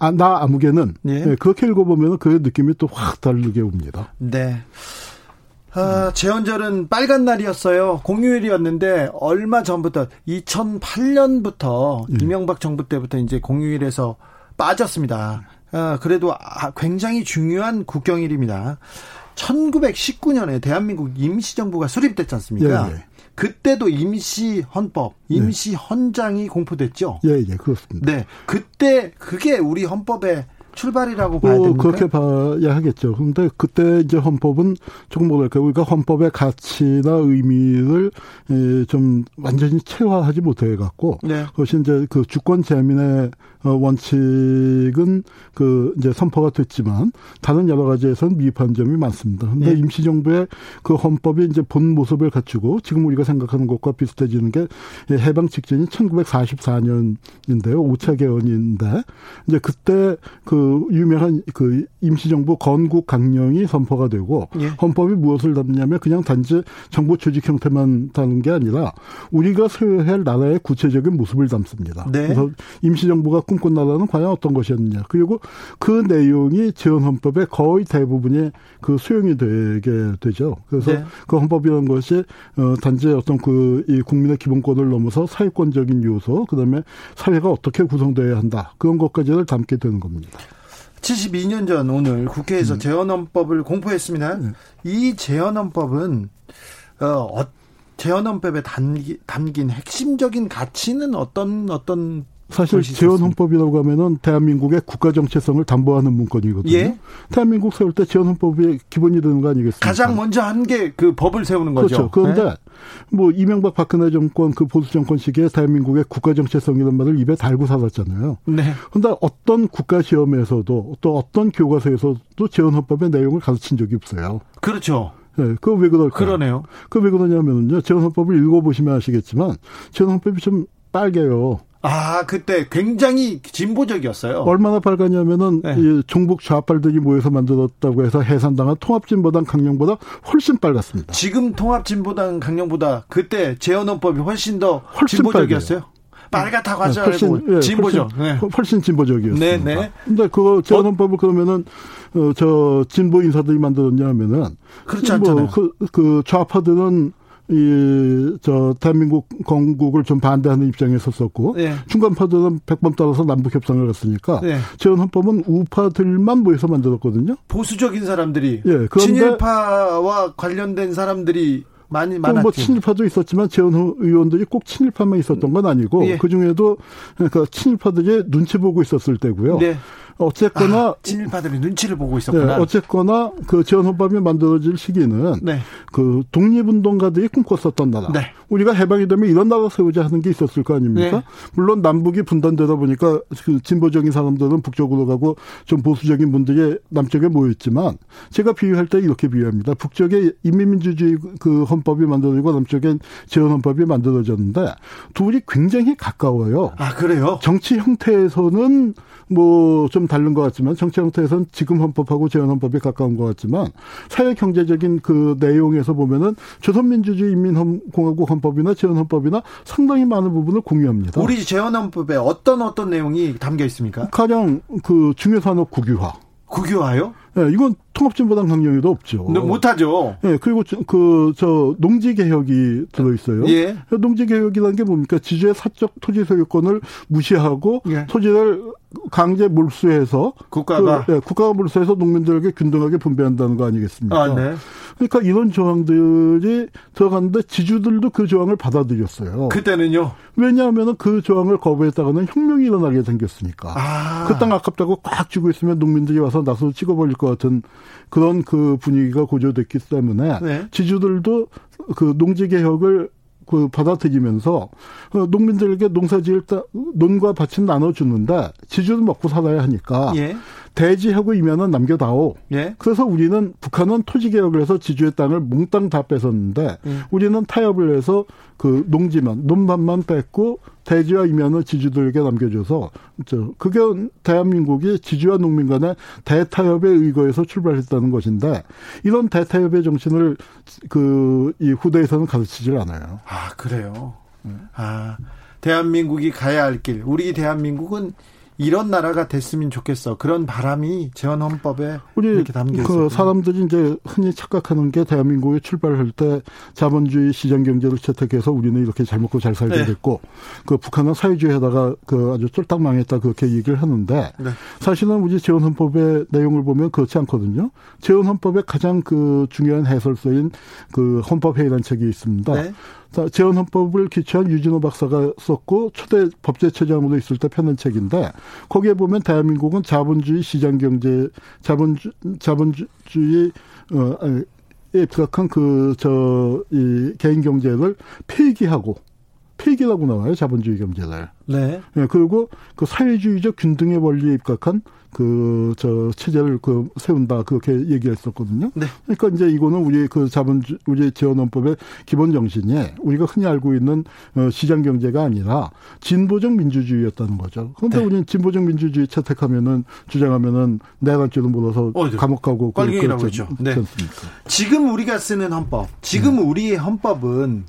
아, 나 아무개는 네. 네, 그렇게 읽어보면 그 느낌이 또 확 다르게 옵니다. 네. 아, 재헌절은 빨간 날이었어요. 공휴일이었는데 얼마 전부터 2008년부터 네. 이명박 정부 때부터 이제 공휴일에서 빠졌습니다. 아, 그래도 아, 굉장히 중요한 국경일입니다. 1919년에 대한민국 임시정부가 수립됐지 않습니까? 예, 예. 그때도 임시 헌법, 임시 네. 헌장이 공포됐죠. 예, 예, 그렇습니다. 네, 그때 그게 우리 헌법의 출발이라고 봐야 됩니까? 그렇게 봐야 하겠죠. 그런데 그때 이제 헌법은 조금 뭐랄까 우리가 헌법의 가치나 의미를 좀 완전히 체화하지 못해 갖고 네. 그것이 이제 그 주권 재민의 어, 원칙은 그 이제 선포가 됐지만 다른 여러 가지에서는 미흡한 점이 많습니다. 근데 네. 임시정부의 그 헌법이 이제 본 모습을 갖추고 지금 우리가 생각하는 것과 비슷해지는 게 해방 직전인 1944년인데요. 5차 개헌인데 이제 그때 그 유명한 그 임시정부 건국 강령이 선포가 되고 예. 헌법이 무엇을 담냐면 그냥 단지 정부 조직 형태만 다는 게 아니라 우리가 소유할 나라의 구체적인 모습을 담습니다. 네. 그래서 임시정부가 꿈꾼 나라는 과연 어떤 것이었느냐. 그리고 그 내용이 재헌헌법의 거의 대부분이 그 수용이 되게 되죠. 그래서 네. 그 헌법이라는 것이 어 단지 어떤 그 이 국민의 기본권을 넘어서 사회권적인 요소, 그다음에 사회가 어떻게 구성되어야 한다. 그런 것까지를 담게 되는 겁니다. 72년 전 오늘 국회에서 음. 재헌헌법을 공포했습니다. 네. 이 재헌헌법은 어, 재헌헌법에 담기, 담긴 핵심적인 가치는 어떤 어떤 사실 재헌헌법이라고 하면은 대한민국의 국가 정체성을 담보하는 문건이거든요. 예? 대한민국 세울 때 재헌헌법이 기본이 되는 거 아니겠습니까? 가장 먼저 한 게 그 법을 세우는 거죠. 그렇죠. 그런데 네? 뭐 이명박 박근혜 정권 그 보수 정권 시기에 대한민국의 국가 정체성이라는 말을 입에 달고 살았잖아요. 네. 그런데 어떤 국가 시험에서도 또 어떤 교과서에서도 재헌헌법의 내용을 가르친 적이 없어요. 그렇죠. 네, 그거 왜 그럴까요? 그러네요. 그 왜 그러냐면요. 재헌헌법을 읽어보시면 아시겠지만 재헌헌법이 좀 빨개요. 아, 그때 굉장히 진보적이었어요. 얼마나 빨갛냐면은 네. 이 종북 좌빨들이 모여서 만들었다고 해서 해산당한 통합진보당 강령보다 훨씬 빨갛습니다. 지금 통합진보당 강령보다 그때 재헌헌법이 훨씬 더 훨씬 진보적이었어요. 빨갛다고 하지 네, 훨씬, 예, 진보적. 훨씬, 네. 훨씬 진보적이었습니다. 네, 네. 근데 그거 재헌헌법을 그러면은 어, 저 진보 인사들이 만들었냐 하면은 그렇지 않잖아요. 뭐 그, 그 좌파들은 이, 저, 대한민국 건국을 좀 반대하는 입장에 섰었고, 네. 중간파들은 백번 따라서 남북 협상을 했으니까, 네. 재헌 헌법은 우파들만 모여서 만들었거든요. 보수적인 사람들이, 예, 그런데 친일파와 관련된 사람들이 많이 많았죠. 뭐 친일파도 있었지만 재원 의원들이 꼭 친일파만 있었던 건 아니고 예. 그 중에도 그러니까 친일파들이 눈치 보고 있었을 때고요. 네. 어쨌거나 아, 친일파들이 눈치를 보고 있었구나. 네, 어쨌거나 그 재헌헌법이 만들어질 시기는 네. 그 독립운동가들이 꿈꿨었던 나라. 네. 우리가 해방이 되면 이런 나라 세우자 하는 게 있었을 거 아닙니까? 네. 물론 남북이 분단되다 보니까 그 진보적인 사람들은 북쪽으로 가고 좀 보수적인 분들이 남쪽에 모였지만 제가 비유할 때 이렇게 비유합니다. 북쪽에 인민민주주의 그 헌법이 만들어지고 남쪽엔 재헌헌법이 만들어졌는데 둘이 굉장히 가까워요. 아 그래요? 정치 형태에서는 뭐좀 다른 것 같지만 정치 형태에서는 지금 헌법하고 재헌헌법이 가까운 것 같지만 사회 경제적인 그 내용에서 보면은 조선민주주의 인민공화국 헌법이나 재헌헌법이나 상당히 많은 부분을 공유합니다. 우리 재헌헌법에 어떤 어떤 내용이 담겨 있습니까? 가령 그 중요산업 국유화. 국유화요? 네, 이건 통합진보당 강령에도 없죠. 못하죠. 네, 그리고 그 저 농지 개혁이 들어 있어요. 예. 농지 개혁이라는 게 뭡니까? 지주의 사적 토지 소유권을 무시하고 예. 토지를 강제 몰수해서 국가가 그, 네, 국가가 몰수해서 농민들에게 균등하게 분배한다는 거 아니겠습니까? 아, 네. 그러니까 이런 조항들이 들어갔는데 지주들도 그 조항을 받아들였어요. 그때는요? 왜냐하면 그 조항을 거부했다가는 혁명이 일어나게 생겼으니까. 아. 그땅 아깝다고 꽉 쥐고 있으면 농민들이 와서 나서 찍어버릴 것 같은 그런 그 분위기가 고조됐기 때문에 네. 지주들도 그 농지 개혁을 그 받아들이면서 어, 농민들에게 농사지을 때 논과 밭은 나눠주는데 지주는 먹고 살아야 하니까 예. 대지하고 이면은 남겨다오. 예. 그래서 우리는 북한은 토지 개혁을 해서 지주의 땅을 몽땅 다 뺏었는데 음. 우리는 타협을 해서 그 농지만 논밭만 뺏고 대지와 이면을 지주들에게 남겨줘서 저 그게 대한민국이 지주와 농민 간의 대타협에 의거해서 출발했다는 것인데 이런 대타협의 정신을 그 이 후대에서는 가르치질 않아요. 아 그래요. 음. 아 대한민국이 가야 할 길. 우리 대한민국은 이런 나라가 됐으면 좋겠어. 그런 바람이 재헌 헌법에 우리 이렇게 담겨 있어요. 그 사람들이 이제 흔히 착각하는 게 대한민국이 출발할 때 자본주의 시장 경제를 채택해서 우리는 이렇게 잘 먹고 잘 살게 네. 됐고 그 북한은 사회주의에다가 그 아주 쫄딱 망했다 그렇게 얘기를 하는데 네. 사실은 우리 재헌 헌법의 내용을 보면 그렇지 않거든요. 재헌 헌법의 가장 그 중요한 해설서인 그 헌법 회의란 책이 있습니다. 네. 재헌 헌법을 기초한 유진호 박사가 썼고 초대 법제처장으로 있을 때 펴낸 책인데 거기에 보면 대한민국은 자본주의 시장 경제 자본주 자본주의 어 에 부각한 그 저 이 개인 경제를 폐기하고 폐기라고 나와요 자본주의 경제를. 네. 네. 그리고 그 사회주의적 균등의 원리에 입각한 그 저 체제를 그 세운다 그렇게 얘기했었거든요. 네. 그러니까 이제 이거는 우리 그 자본주 우리 재원헌법의 기본 정신이 우리가 흔히 알고 있는 어 시장 경제가 아니라 진보적 민주주의였다는 거죠. 그런데 네. 우리는 진보적 민주주의 채택하면은 주장하면은 내갈지도 몰라서 어, 감옥 가고 빨갱이라고 그렇죠. 네. 지금 우리가 쓰는 헌법, 지금 네. 우리의 헌법은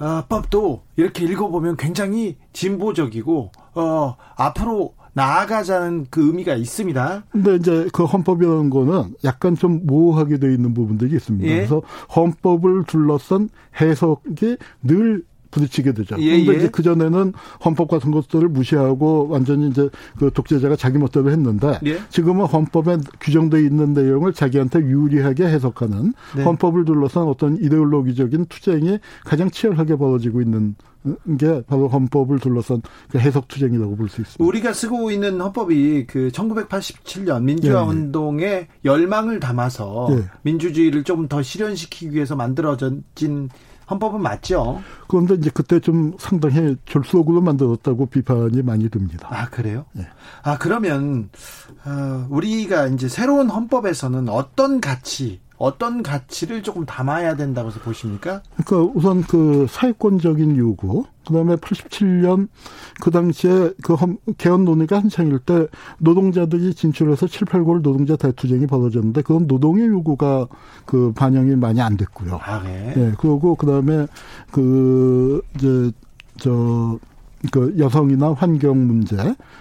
어, 법도 이렇게 읽어보면 굉장히 진보적이고 어, 앞으로 나아가자는 그 의미가 있습니다. 근데 이제 그 헌법이라는 거는 약간 좀 모호하게 되어 있는 부분들이 있습니다. 예. 그래서 헌법을 둘러싼 해석이 늘 부딪히게 되죠. 예, 그런데 예. 이제 그 전에는 헌법 같은 것들을 무시하고 완전히 이제 그 독재자가 자기 멋대로 했는데 예. 지금은 헌법에 규정되어 있는 내용을 자기한테 유리하게 해석하는 네. 헌법을 둘러싼 어떤 이데올로기적인 투쟁이 가장 치열하게 벌어지고 있는 게 바로 헌법을 둘러싼 그 해석 투쟁이라고 볼 수 있습니다. 우리가 쓰고 있는 헌법이 그 1987년 민주화 예, 예. 운동의 열망을 담아서 예. 민주주의를 좀 더 실현시키기 위해서 만들어진 헌법은 맞죠. 그런데 이제 그때 좀 상당히 졸속으로 만들었다고 비판이 많이 듭니다. 아 그래요? 네. 아 그러면 어, 우리가 이제 새로운 헌법에서는 어떤 가치 어떤 가치를 조금 담아야 된다고 보십니까? 그러니까 우선 그 사회권적인 요구, 그 다음에 87년 그 당시에 그 개헌 논의가 한창일 때 노동자들이 진출해서 7, 8골 노동자 대투쟁이 벌어졌는데 그건 노동의 요구가 그 반영이 많이 안 됐고요. 아, 네. 네 그리고 그 다음에 그 이제 저 그 여성이나 환경 문제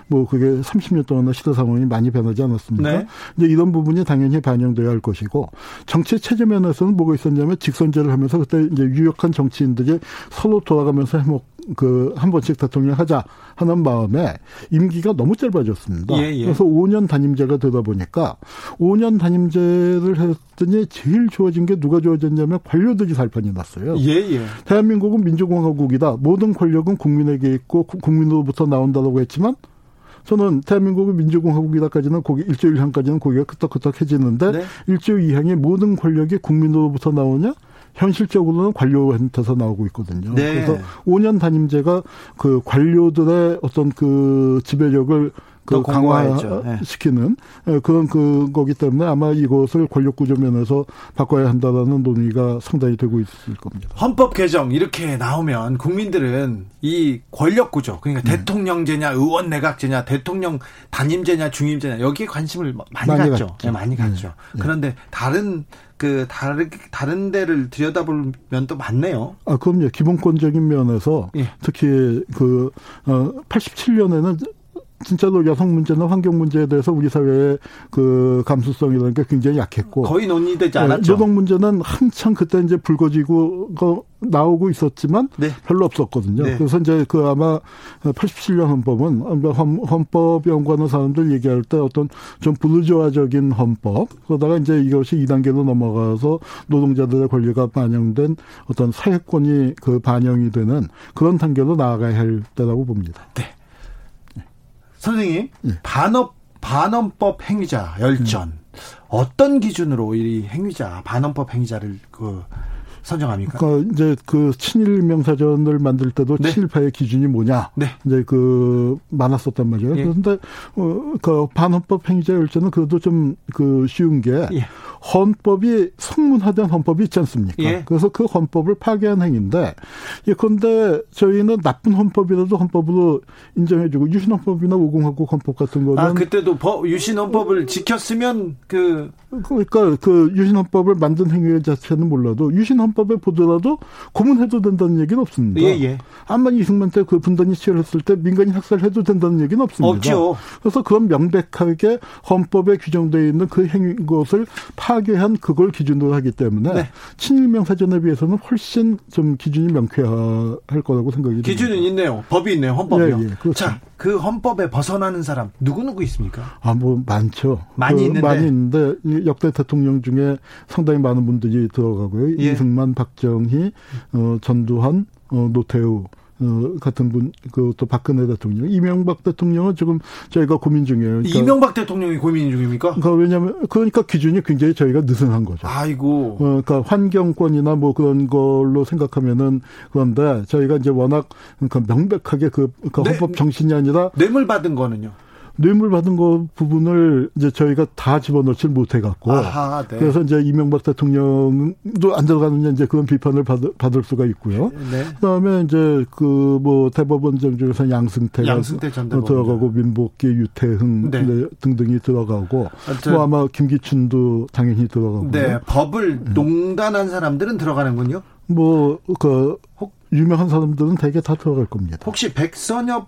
뭐 그게 30년 동안의 시대 상황이 많이 변하지 않았습니까? 네. 이제 이런 부분이 당연히 반영돼야 할 것이고 정치 체제 면에서는 뭐가 있었냐면 직선제를 하면서 그때 이제 유력한 정치인들이 서로 돌아가면서 해먹 그 한 번씩 대통령 하자 하는 마음에 임기가 너무 짧아졌습니다. 예, 예. 그래서 5년 단임제가 되다 보니까 5년 단임제를 했더니 제일 좋아진 게 누가 좋아졌냐면 관료들이 살판이 났어요. 예, 예. 대한민국은 민주공화국이다. 모든 권력은 국민에게 있고 국민으로부터 나온다고 했지만 저는 대한민국은 민주공화국이다까지는 고기 일조 일향까지는 고기가 끄덕끄덕해지는데 네. 일조 이향의 모든 권력이 국민으로부터 나오냐? 현실적으로는 관료한테서 나오고 있거든요. 네. 그래서 5년 단임제가 그 관료들의 어떤 그 지배력을 그 강화시키는 네. 그런 그거기 때문에 아마 이것을 권력 구조 면에서 바꿔야 한다라는 논의가 상당히 되고 있을 겁니다. 헌법 개정 이렇게 나오면 국민들은 이 권력 구조 그러니까 네. 대통령제냐 의원 내각제냐 대통령 단임제냐 중임제냐 여기에 관심을 많이, 많이. 갔죠. 네, 많이 갔죠. 네. 그런데 다른 그 다른 다른 데를 들여다보면 또 많네요. 아 그럼요. 기본권적인 면에서 예. 특히 그 어, 87년에는 진짜로 여성 문제나 환경 문제에 대해서 우리 사회의 그 감수성이라는 게 굉장히 약했고 거의 논의되지 않았죠. 노동 문제는 한창 그때 이제 불거지고 거 나오고 있었지만 네. 별로 없었거든요. 네. 그래서 이제 그 아마 87년 헌법은 헌법 연구하는 사람들 얘기할 때 어떤 좀 부르주아적인 헌법 그러다가 이제 이것이 2단계로 넘어가서 노동자들의 권리가 반영된 어떤 사회권이 그 반영이 되는 그런 단계로 나아가야 할 때라고 봅니다. 네. 선생님 네. 반업 반헌법 행위자 열전 음. 어떤 기준으로 이 행위자 반헌법 행위자를 그 선정합니까? 그러니까 이제 그 친일 명사전을 만들 때도 네. 친일파의 기준이 뭐냐? 네. 이제 그 많았었단 말이에요. 예. 그런데 어그 반헌법 행위자 열전은 그래도 좀 그 쉬운 게 예. 헌법이 성문화된 헌법이 있지 않습니까? 예. 그래서 그 헌법을 파괴한 행위인데 예컨대 저희는 나쁜 헌법이라도 헌법으로 인정해주고 유신 헌법이나 오공화국 헌법 같은 거는 아 그때도 법, 유신 헌법을 지켰으면 그 그러니까 그 유신헌법을 만든 행위 자체는 몰라도 유신헌법에 보더라도 고문해도 된다는 얘기는 없습니다. 예, 예. 암만 이승만 때 그 분단이 치열했을 때 민간인 학살해도 된다는 얘기는 없습니다. 없죠. 그래서 그런 명백하게 헌법에 규정되어 있는 그 행위 것을 파괴한 그걸 기준으로 하기 때문에 네. 친일명 사전에 비해서는 훨씬 좀 기준이 명쾌할 거라고 생각이 듭니다. 기준은 있네요. 법이 있네요. 헌법이요. 예, 예. 자, 그 헌법에 벗어나는 사람 누구 누구 있습니까? 아, 뭐, 많죠. 많이 있는데. 많이 있는데, 이 역대 대통령 중에 상당히 많은 분들이 들어가고요. 예. 이승만, 박정희, 어, 전두환, 어, 노태우, 어, 같은 분, 그, 또 박근혜 대통령, 이명박 대통령은 지금 저희가 고민 중이에요. 그러니까, 이명박 대통령이 고민 중입니까? 그러니까 왜냐면, 그러니까 기준이 굉장히 저희가 느슨한 거죠. 아이고. 어, 그러니까 환경권이나 뭐 그런 걸로 생각하면은 그런데 저희가 이제 워낙 그러니까 명백하게 그 그러니까 네. 헌법 정신이 아니라 뇌물 받은 거는요. 뇌물 받은 거 부분을 이제 저희가 다 집어넣질 못해 갖고 아하, 네. 그래서 이제 이명박 대통령도 안 들어가느냐 이제 그런 비판을 받을, 받을 수가 있고요. 네. 그다음에 이제 그 뭐 대법원장 중에서 양승태가 양승태. 들어가고 민복기, 유태흥 네. 네, 등등이 들어가고 하여튼- 뭐 아마 김기춘도 당연히 들어가고 네, 법을 음. 농단한 사람들은 들어가는군요. 뭐그 유명한 사람들은 대개 다 들어갈 겁니다. 혹시 백선엽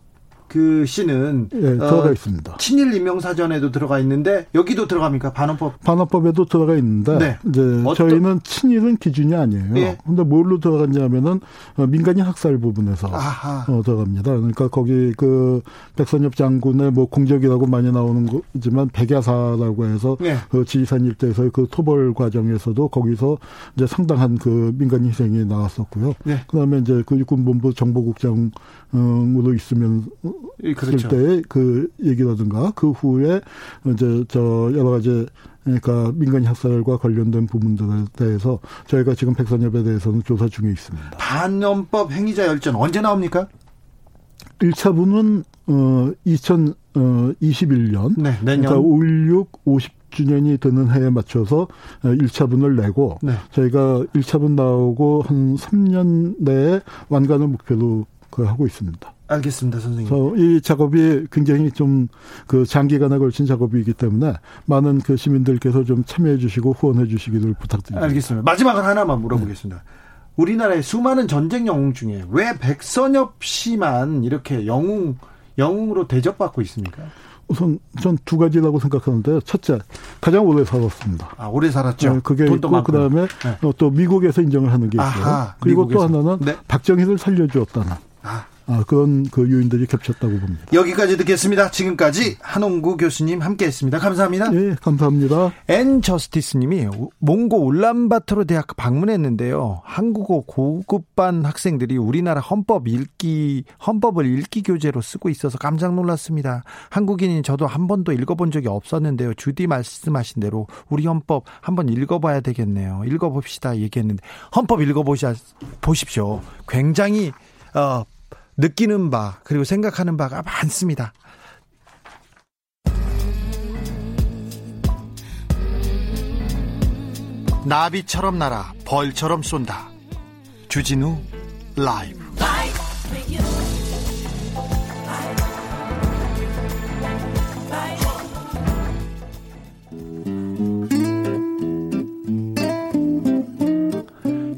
그 씨는 예, 들어가 있습니다. 친일 임명 사전에도 들어가 있는데 여기도 들어갑니까? 반헌법. 반환법에도 들어가 있는데 네. 이제 어떤- 저희는 친일은 기준이 아니에요. 예. 근데 뭘로 들어갔냐면은 어, 민간인 학살 부분에서 아하. 어, 들어갑니다. 그러니까 거기 그 백선엽 장군의 뭐 공적이라고 많이 나오는 거지만 백야사라고 해서 네. 그 지리산 일대에서의 그 토벌 과정에서도 거기서 이제 상당한 그 민간인 희생이 나왔었고요. 네. 그다음에 이제 그 육군본부 정보국장 으로 있으면 예, 그렇죠. 때의 그 얘기라든가 그 후에 이제 저 여러 가지 그러니까 민간 학살과 관련된 부분들에 대해서 저희가 지금 백선엽에 대해서는 조사 중에 있습니다. 반헌법 행위자 열전 언제 나옵니까? 1차분은 어 2021년 네, 내년. 그러니까 5.16 50 주년이 되는 해에 맞춰서 1차분을 내고 네. 저희가 1차분 나오고 한 3년 내에 완간을 목표로 그 하고 있습니다. 알겠습니다, 선생님. 그래서 이 작업이 굉장히 좀 그 장기간에 걸친 작업이기 때문에 많은 그 시민들께서 좀 참여해 주시고 후원해 주시기를 부탁드립니다. 알겠습니다. 마지막으로 하나만 물어보겠습니다. 우리나라의 수많은 전쟁 영웅 중에 왜 백선엽 씨만 이렇게 영웅 영웅으로 대접받고 있습니까? 우선 전 두 가지라고 생각하는데요. 첫째, 가장 오래 살았습니다. 아, 오래 살았죠. 어, 그게 돈도 있고. 그다음에 네. 어, 또 미국에서 인정을 하는 게 있고요. 아하, 그리고 또 미국에서. 하나는 네. 박정희를 살려주었다는 아, 아, 그런 그 요인들이 겹쳤다고 봅니다. 여기까지 듣겠습니다. 지금까지 한홍구 교수님 함께했습니다. 감사합니다. 예, 감사합니다. 엔 저스티스님이 몽고 울란바토르 대학 방문했는데요. 한국어 고급반 학생들이 우리나라 헌법 읽기 헌법을 읽기 교재로 쓰고 있어서 깜짝 놀랐습니다. 한국인인 저도 한 번도 읽어본 적이 없었는데요. 주디 말씀하신 대로 우리 헌법 한번 읽어봐야 되겠네요. 읽어봅시다 얘기했는데 헌법 읽어보자 보십시오. 굉장히 어, 느끼는 바 그리고 생각하는 바가 많습니다. 나비처럼 날아 벌처럼 쏜다. 주진우 라이브.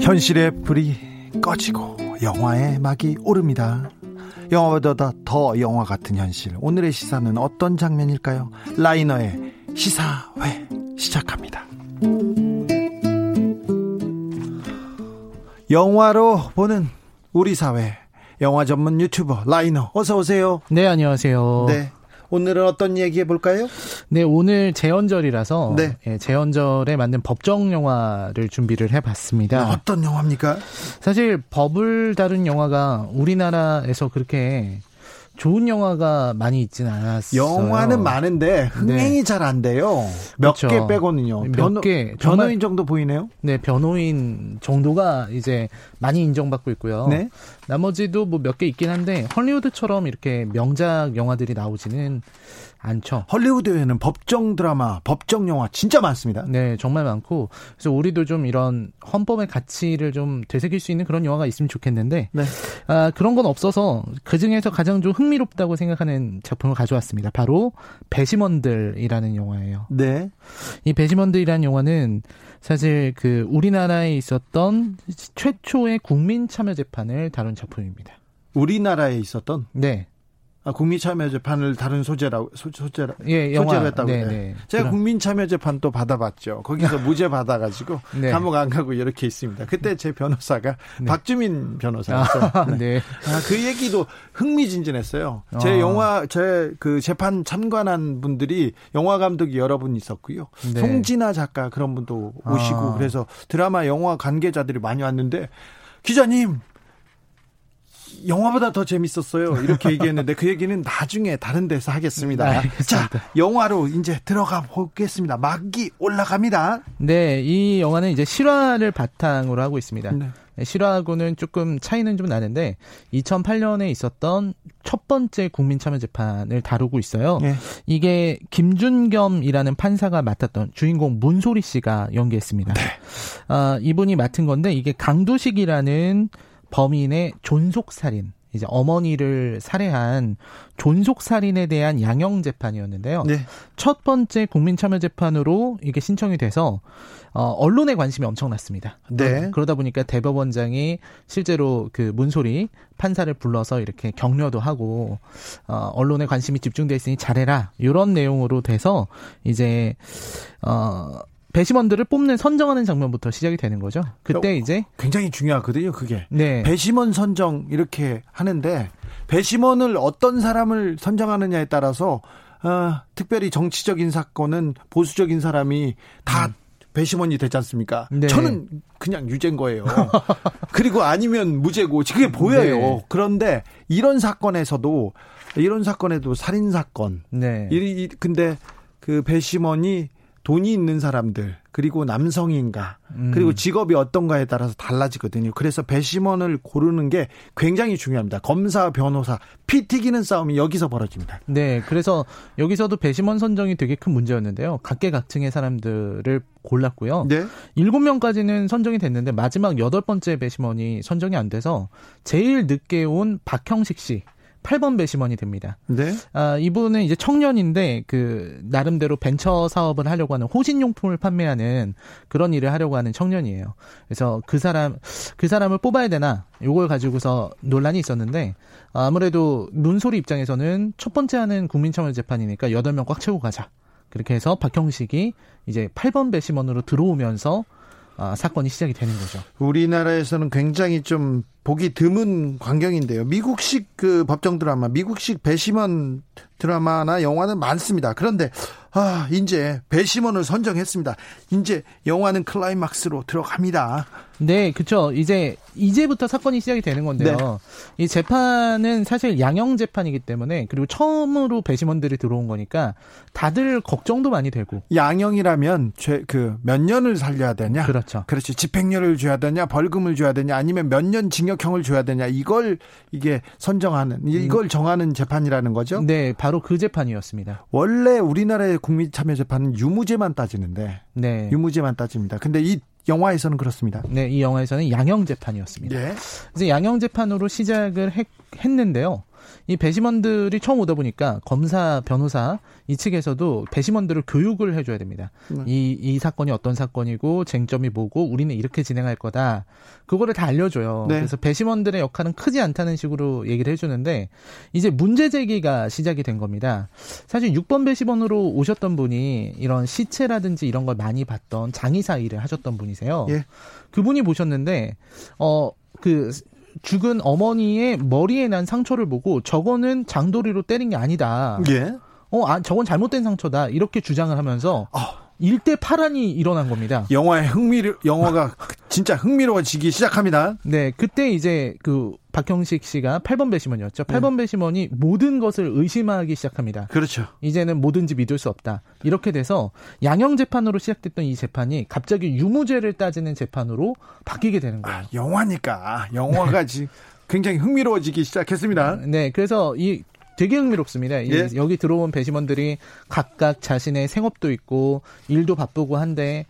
현실의 불이 꺼지고 영화의 막이 오릅니다. 영화보다 더 영화 같은 현실. 오늘의 시사는 어떤 장면일까요? 라이너의 시사회 시작합니다. 영화로 보는 우리 사회. 영화 전문 유튜버 라이너 어서 오세요. 네, 안녕하세요. 네. 오늘은 어떤 얘기 해 볼까요? 네, 오늘 재헌절이라서 네. 예, 재헌절에 맞는 법정 영화를 준비를 해봤습니다. 어떤 영화입니까? 사실 법을 다룬 영화가 우리나라에서 그렇게 좋은 영화가 많이 있지는 않았어요. 영화는 많은데 흥행이 네. 잘안 돼요. 몇 개. 빼고는요. 몇 변호, 개, 변호인 정도 보이네요. 네, 변호인 정도가 이제 많이 인정받고 있고요. 네. 나머지도 뭐 몇 개 있긴 한데 헐리우드처럼 이렇게 명작 영화들이 나오지는 않죠. 헐리우드에는 법정 드라마, 법정 영화 진짜 많습니다. 네, 정말 많고 그래서 우리도 좀 이런 헌법의 가치를 좀 되새길 수 있는 그런 영화가 있으면 좋겠는데 네. 아, 그런 건 없어서 그 중에서 가장 좀 흥미롭다고 생각하는 작품을 가져왔습니다. 바로 배심원들이라는 영화예요. 네. 이 배심원들이라는 영화는 사실 그 우리나라에 있었던 최초의 국민 참여 재판을 다룬 작품입니다. 우리나라에 있었던 네. 아, 국민참여재판을 다룬 소재라고 소, 소재라 예, 영화. 소재로 했다고 네, 요 네. 제가 그럼- 국민참여재판 또 받아봤죠. 거기서 무죄 받아가지고 네. 감옥 안 가고 이렇게 있습니다. 그때 제 변호사가 네. 박주민 변호사였어요. 아, 네. 네. 아, 그 얘기도 흥미진진했어요. 제 아. 영화, 제 그 재판 참관한 분들이 영화 감독이 여러 분 있었고요. 네. 송진아 작가 그런 분도 오시고 아. 그래서 드라마 영화 관계자들이 많이 왔는데 기자님 영화보다 더 재밌었어요. 이렇게 얘기했는데 그 얘기는 나중에 다른 데서 하겠습니다. 네. 자, 영화로 이제 들어가 보겠습니다. 막이 올라갑니다. 네, 이 영화는 이제 실화를 바탕으로 하고 있습니다. 네. 네, 실화하고는 조금 차이는 좀 나는데 2008년에 있었던 첫 번째 국민참여재판을 다루고 있어요. 네. 이게 김준겸이라는 판사가 맡았던 주인공 문소리 씨가 연기했습니다. 아, 이분이 맡은 건데 이게 강두식이라는 범인의 존속살인, 이제 어머니를 살해한 존속살인에 대한 양형 재판이었는데요. 네. 첫 번째 국민참여재판으로 이게 신청이 돼서 어, 언론의 관심이 엄청났습니다. 네. 그러다 보니까 대법원장이 실제로 그 문소리 판사를 불러서 이렇게 격려도 하고 어, 언론의 관심이 집중돼 있으니 잘해라 이런 내용으로 돼서 이제 어, 배심원들을 뽑는 선정하는 장면부터 시작이 되는 거죠. 그때 어, 이제 굉장히 중요하거든요, 그게. 네 배심원 선정 이렇게 하는데 배심원을 어떤 사람을 선정하느냐에 따라서 어, 특별히 정치적인 사건은 보수적인 사람이 다 배심원이 되지 않습니까? 네. 저는 그냥 유죄인 거예요. 그리고 아니면 무죄고 그게 보여요. 네. 그런데 이런 사건에서도 이런 사건에도 살인 사건 네. 이, 이- 근데 그 배심원이 돈이 있는 사람들 그리고 남성인가 음. 그리고 직업이 어떤가에 따라서 달라지거든요. 그래서 배심원을 고르는 게 굉장히 중요합니다. 검사, 변호사, 피 튀기는 싸움이 여기서 벌어집니다. 네, 그래서 여기서도 배심원 선정이 되게 큰 문제였는데요. 각계각층의 사람들을 골랐고요. 네. 일곱 명까지는 선정이 됐는데 마지막 여덟 번째 배심원이 선정이 안 돼서 제일 늦게 온 박형식 씨 8번 배심원이 됩니다. 네. 아, 이분은 이제 청년인데 그 나름대로 벤처 사업을 하려고 하는 호신용품을 판매하는 그런 일을 하려고 하는 청년이에요. 그래서 그 사람 그 사람을 뽑아야 되나 요걸 가지고서 논란이 있었는데 아무래도 문소리 입장에서는 첫 번째 하는 국민청원 재판이니까 8명 꽉 채우고 가자. 그렇게 해서 박형식이 이제 8번 배심원으로 들어오면서 아, 사건이 시작이 되는 거죠. 우리나라에서는 굉장히 좀 보기 드문 광경인데요. 미국식 그 법정 드라마, 미국식 배심원 드라마나 영화는 많습니다. 그런데 아, 이제 배심원을 선정했습니다. 이제 영화는 클라이막스로 들어갑니다. 네, 그쵸. 이제, 이제부터 사건이 시작이 되는 건데요. 이 재판은 사실 양형 재판이기 때문에, 그리고 처음으로 배심원들이 들어온 거니까, 다들 걱정도 많이 되고. 양형이라면 죄 그 몇 년을 살려야 되냐? 그렇죠. 그렇지. 집행유예를 줘야 되냐, 벌금을 줘야 되냐, 아니면 몇 년 징역형을 줘야 되냐, 이걸 이게 선정하는, 이- 이걸 정하는 재판이라는 거죠. 네, 바로 그 재판이었습니다. 원래 우리나라의 국민 참여 재판은 유무죄만 따지는데, 네. 유무죄만 따집니다. 근데 이 영화에서는 그렇습니다. 네, 이 영화에서는 양형 재판이었습니다. 예. 그래서 양형 재판으로 시작을 했, 했는데요. 이 배심원들이 처음 오다 보니까 검사, 변호사 이 측에서도 배심원들을 교육을 해줘야 됩니다. 네. 이, 이 사건이 어떤 사건이고 쟁점이 뭐고 우리는 이렇게 진행할 거다. 그거를 다 알려줘요. 네. 그래서 배심원들의 역할은 크지 않다는 식으로 얘기를 해주는데 이제 문제 제기가 시작이 된 겁니다. 사실 6번 배심원으로 오셨던 분이 이런 시체라든지 이런 걸 많이 봤던 장의사 일을 하셨던 분이세요. 예. 그분이 보셨는데 어그 죽은 어머니의 머리에 난 상처를 보고 저거는 장도리로 때린 게 아니다. 예. 어, 아, 저건 잘못된 상처다. 이렇게 주장을 하면서 아. 일대 파란이 일어난 겁니다. 영화의 흥미 영화가 진짜 흥미로워지기 시작합니다. 네, 그때 이제 그 박형식 씨가 8번 배심원이었죠. 8번 네. 배심원이 모든 것을 의심하기 시작합니다. 그렇죠. 이제는 뭐든지 믿을 수 없다. 이렇게 돼서 양형 재판으로 시작됐던 이 재판이 갑자기 유무죄를 따지는 재판으로 바뀌게 되는 거예요. 아, 영화니까 영화가 지금 굉장히 흥미로워지기 시작했습니다. 네, 그래서 이 되게 흥미롭습니다. 예? 여기 들어온 배심원들이 각각 자신의 생업도 있고 일도 바쁘고 한데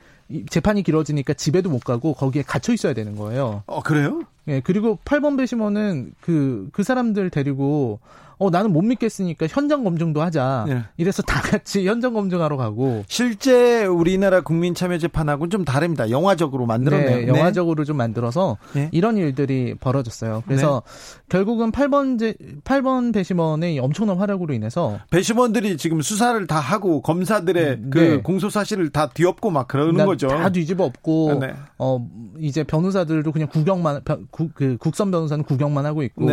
재판이 길어지니까 집에도 못 가고 거기에 갇혀 있어야 되는 거예요. 어, 그래요? 예, 그리고 8번 배심원은 그, 그 사람들 데리고 어 나는 못 믿겠으니까 현장 검증도 하자. 네. 이래서 다 같이 현장 검증하러 가고 실제 우리나라 국민 참여 재판하고는 좀 다릅니다. 영화적으로 만들었네요. 네, 영화적으로 네. 좀 만들어서 네. 이런 일들이 벌어졌어요. 그래서 네. 결국은 8번 제, 8번 배심원의 엄청난 활약으로 인해서 배심원들이 지금 수사를 다 하고 검사들의 음, 그 네. 공소 사실을 다 뒤엎고 막 그러는 거죠. 다 뒤집어 엎고 네. 어 이제 변호사들도 그냥 구경만 국, 그 국선 변호사는 구경만 하고 있고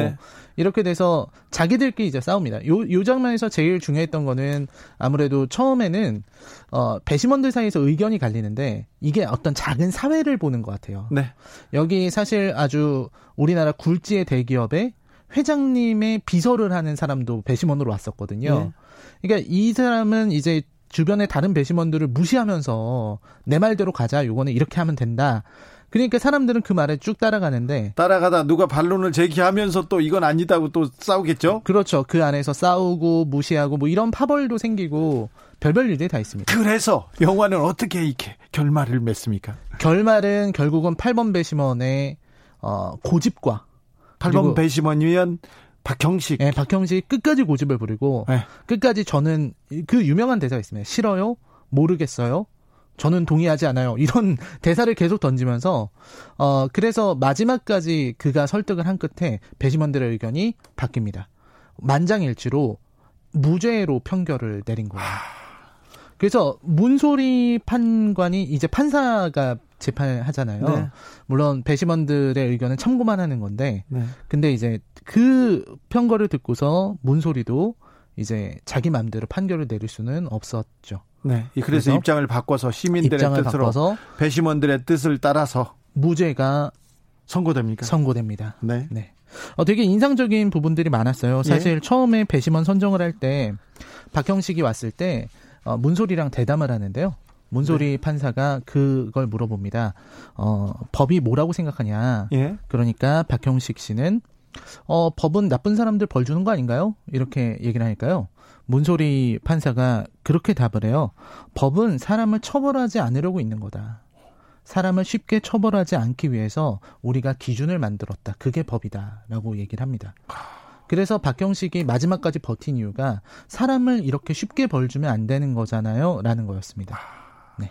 이렇게 돼서 자기들끼리 이제 싸웁니다. 요, 요 장면에서 제일 중요했던 거는 아무래도 처음에는 어, 배심원들 사이에서 의견이 갈리는데 이게 어떤 작은 사회를 보는 것 같아요. 네. 여기 사실 아주 우리나라 굴지의 대기업에 회장님의 비서를 하는 사람도 배심원으로 왔었거든요. 네. 그러니까 이 사람은 이제 주변의 다른 배심원들을 무시하면서 내 말대로 가자. 요거는 이렇게 하면 된다. 그러니까 사람들은 그 말에 쭉 따라가는데 따라가다 누가 반론을 제기하면서 또 이건 아니다고 또 싸우겠죠? 그렇죠. 그 안에서 싸우고 무시하고 뭐 이런 파벌도 생기고 별별 일들이 다 있습니다. 그래서 영화는 어떻게 이렇게 결말을 맺습니까? 결말은 결국은 8번 배심원의 어, 고집과 8번 배심원이면 박형식. 네, 박형식 끝까지 고집을 부리고 네. 끝까지 저는 그 유명한 대사가 있습니다. 싫어요? 모르겠어요? 저는 동의하지 않아요. 이런 대사를 계속 던지면서 어 그래서 마지막까지 그가 설득을 한 끝에 배심원들의 의견이 바뀝니다. 만장일치로 무죄로 판결을 내린 거예요. 그래서 문소리 판관이 이제 판사가 재판을 하잖아요. 네. 물론 배심원들의 의견은 참고만 하는 건데, 네. 근데 이제 그 편거를 듣고서 문소리도 이제 자기 마음대로 판결을 내릴 수는 없었죠. 네. 그래서, 그래서 입장을 바꿔서 시민들의 뜻으로 바꿔서 배심원들의 뜻을 따라서 무죄가 선고됩니까? 선고됩니다. 네. 네. 어, 되게 인상적인 부분들이 많았어요. 사실 예? 처음에 배심원 선정을 할 때 박형식이 왔을 때 어, 문소리랑 대담을 하는데요. 문소리 네. 판사가 그걸 물어봅니다. 어, 법이 뭐라고 생각하냐. 예? 그러니까 박형식 씨는 어, 법은 나쁜 사람들 벌 주는 거 아닌가요? 이렇게 얘기를 하니까요. 문소리 판사가 그렇게 답을 해요. 법은 사람을 처벌하지 않으려고 있는 거다. 사람을 쉽게 처벌하지 않기 위해서 우리가 기준을 만들었다. 그게 법이다. 라고 얘기를 합니다. 그래서 박경식이 마지막까지 버틴 이유가 사람을 이렇게 쉽게 벌주면 안 되는 거잖아요. 라는 거였습니다. 네.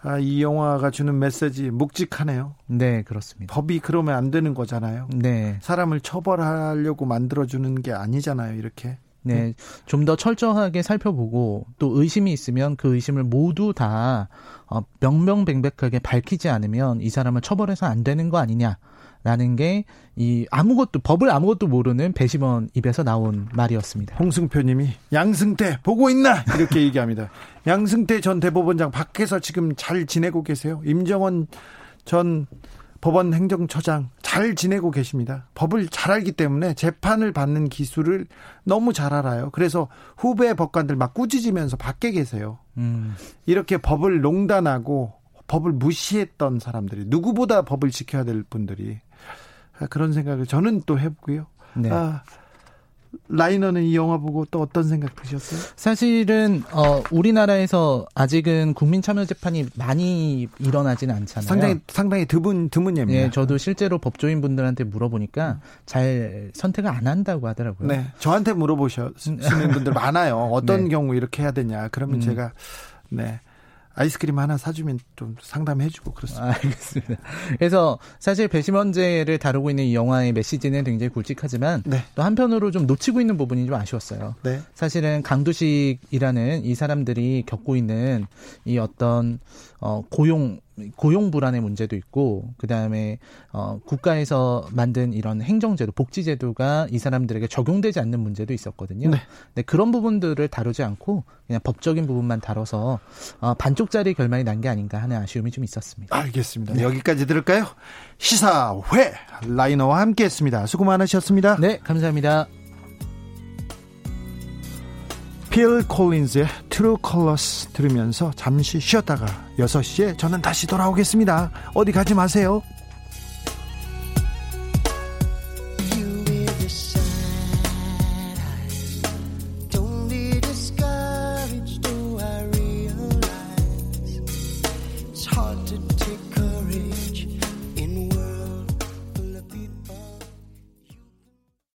아, 이 영화가 주는 메시지 묵직하네요. 네, 그렇습니다. 법이 그러면 안 되는 거잖아요. 네. 사람을 처벌하려고 만들어주는 게 아니잖아요, 이렇게. 네, 좀 더 철저하게 살펴보고 또 의심이 있으면 그 의심을 모두 다 어, 명명백백하게 밝히지 않으면 이 사람을 처벌해서 안 되는 거 아니냐. 라는 게 이 아무것도 법을 아무것도 모르는 배심원 입에서 나온 말이었습니다. 홍승표님이 양승태 보고 있나 이렇게 얘기합니다. 양승태 전 대법원장 밖에서 지금 잘 지내고 계세요. 임정원 전 법원 행정처장 잘 지내고 계십니다. 법을 잘 알기 때문에 재판을 받는 기술을 너무 잘 알아요. 그래서 후배 법관들 막 꾸짖으면서 밖에 계세요. 음. 이렇게 법을 농단하고 법을 무시했던 사람들이 누구보다 법을 지켜야 될 분들이 그런 생각을 저는 또 해보고요. 네. 아, 라이너는 이 영화 보고 또 어떤 생각 드셨어요? 사실은 어 우리나라에서 아직은 국민 참여 재판이 많이 일어나지는 않잖아요. 상당히 상당히 드문 드문 예입니다. 네, 저도 실제로 법조인 분들한테 물어보니까 잘 선택을 안 한다고 하더라고요. 네, 저한테 물어보시는 분들 많아요. 어떤 네. 경우 이렇게 해야 되냐? 그러면 음. 제가 네. 아이스크림 하나 사주면 좀 상담해주고 그렇습니다. 아, 알겠습니다. 그래서 사실 배심원제를 다루고 있는 이 영화의 메시지는 굉장히 굵직하지만 네. 또 한편으로 좀 놓치고 있는 부분이 좀 아쉬웠어요. 네. 사실은 강두식이라는 이 사람들이 겪고 있는 이 어떤 어, 고용 고용 불안의 문제도 있고 그다음에 어 국가에서 만든 이런 행정제도 복지제도가 이 사람들에게 적용되지 않는 문제도 있었거든요. 네. 근데 그런 부분들을 다루지 않고 그냥 법적인 부분만 다뤄서 어 반쪽짜리 결말이 난 게 아닌가 하는 아쉬움이 좀 있었습니다. 알겠습니다. 여기까지 들을까요? 시사회 라이너와 함께했습니다. 수고 많으셨습니다. 네, 감사합니다. 필 콜린즈의 True Colors 들으면서 잠시 쉬었다가 6시에 저는 다시 돌아오겠습니다. 어디 가지 마세요.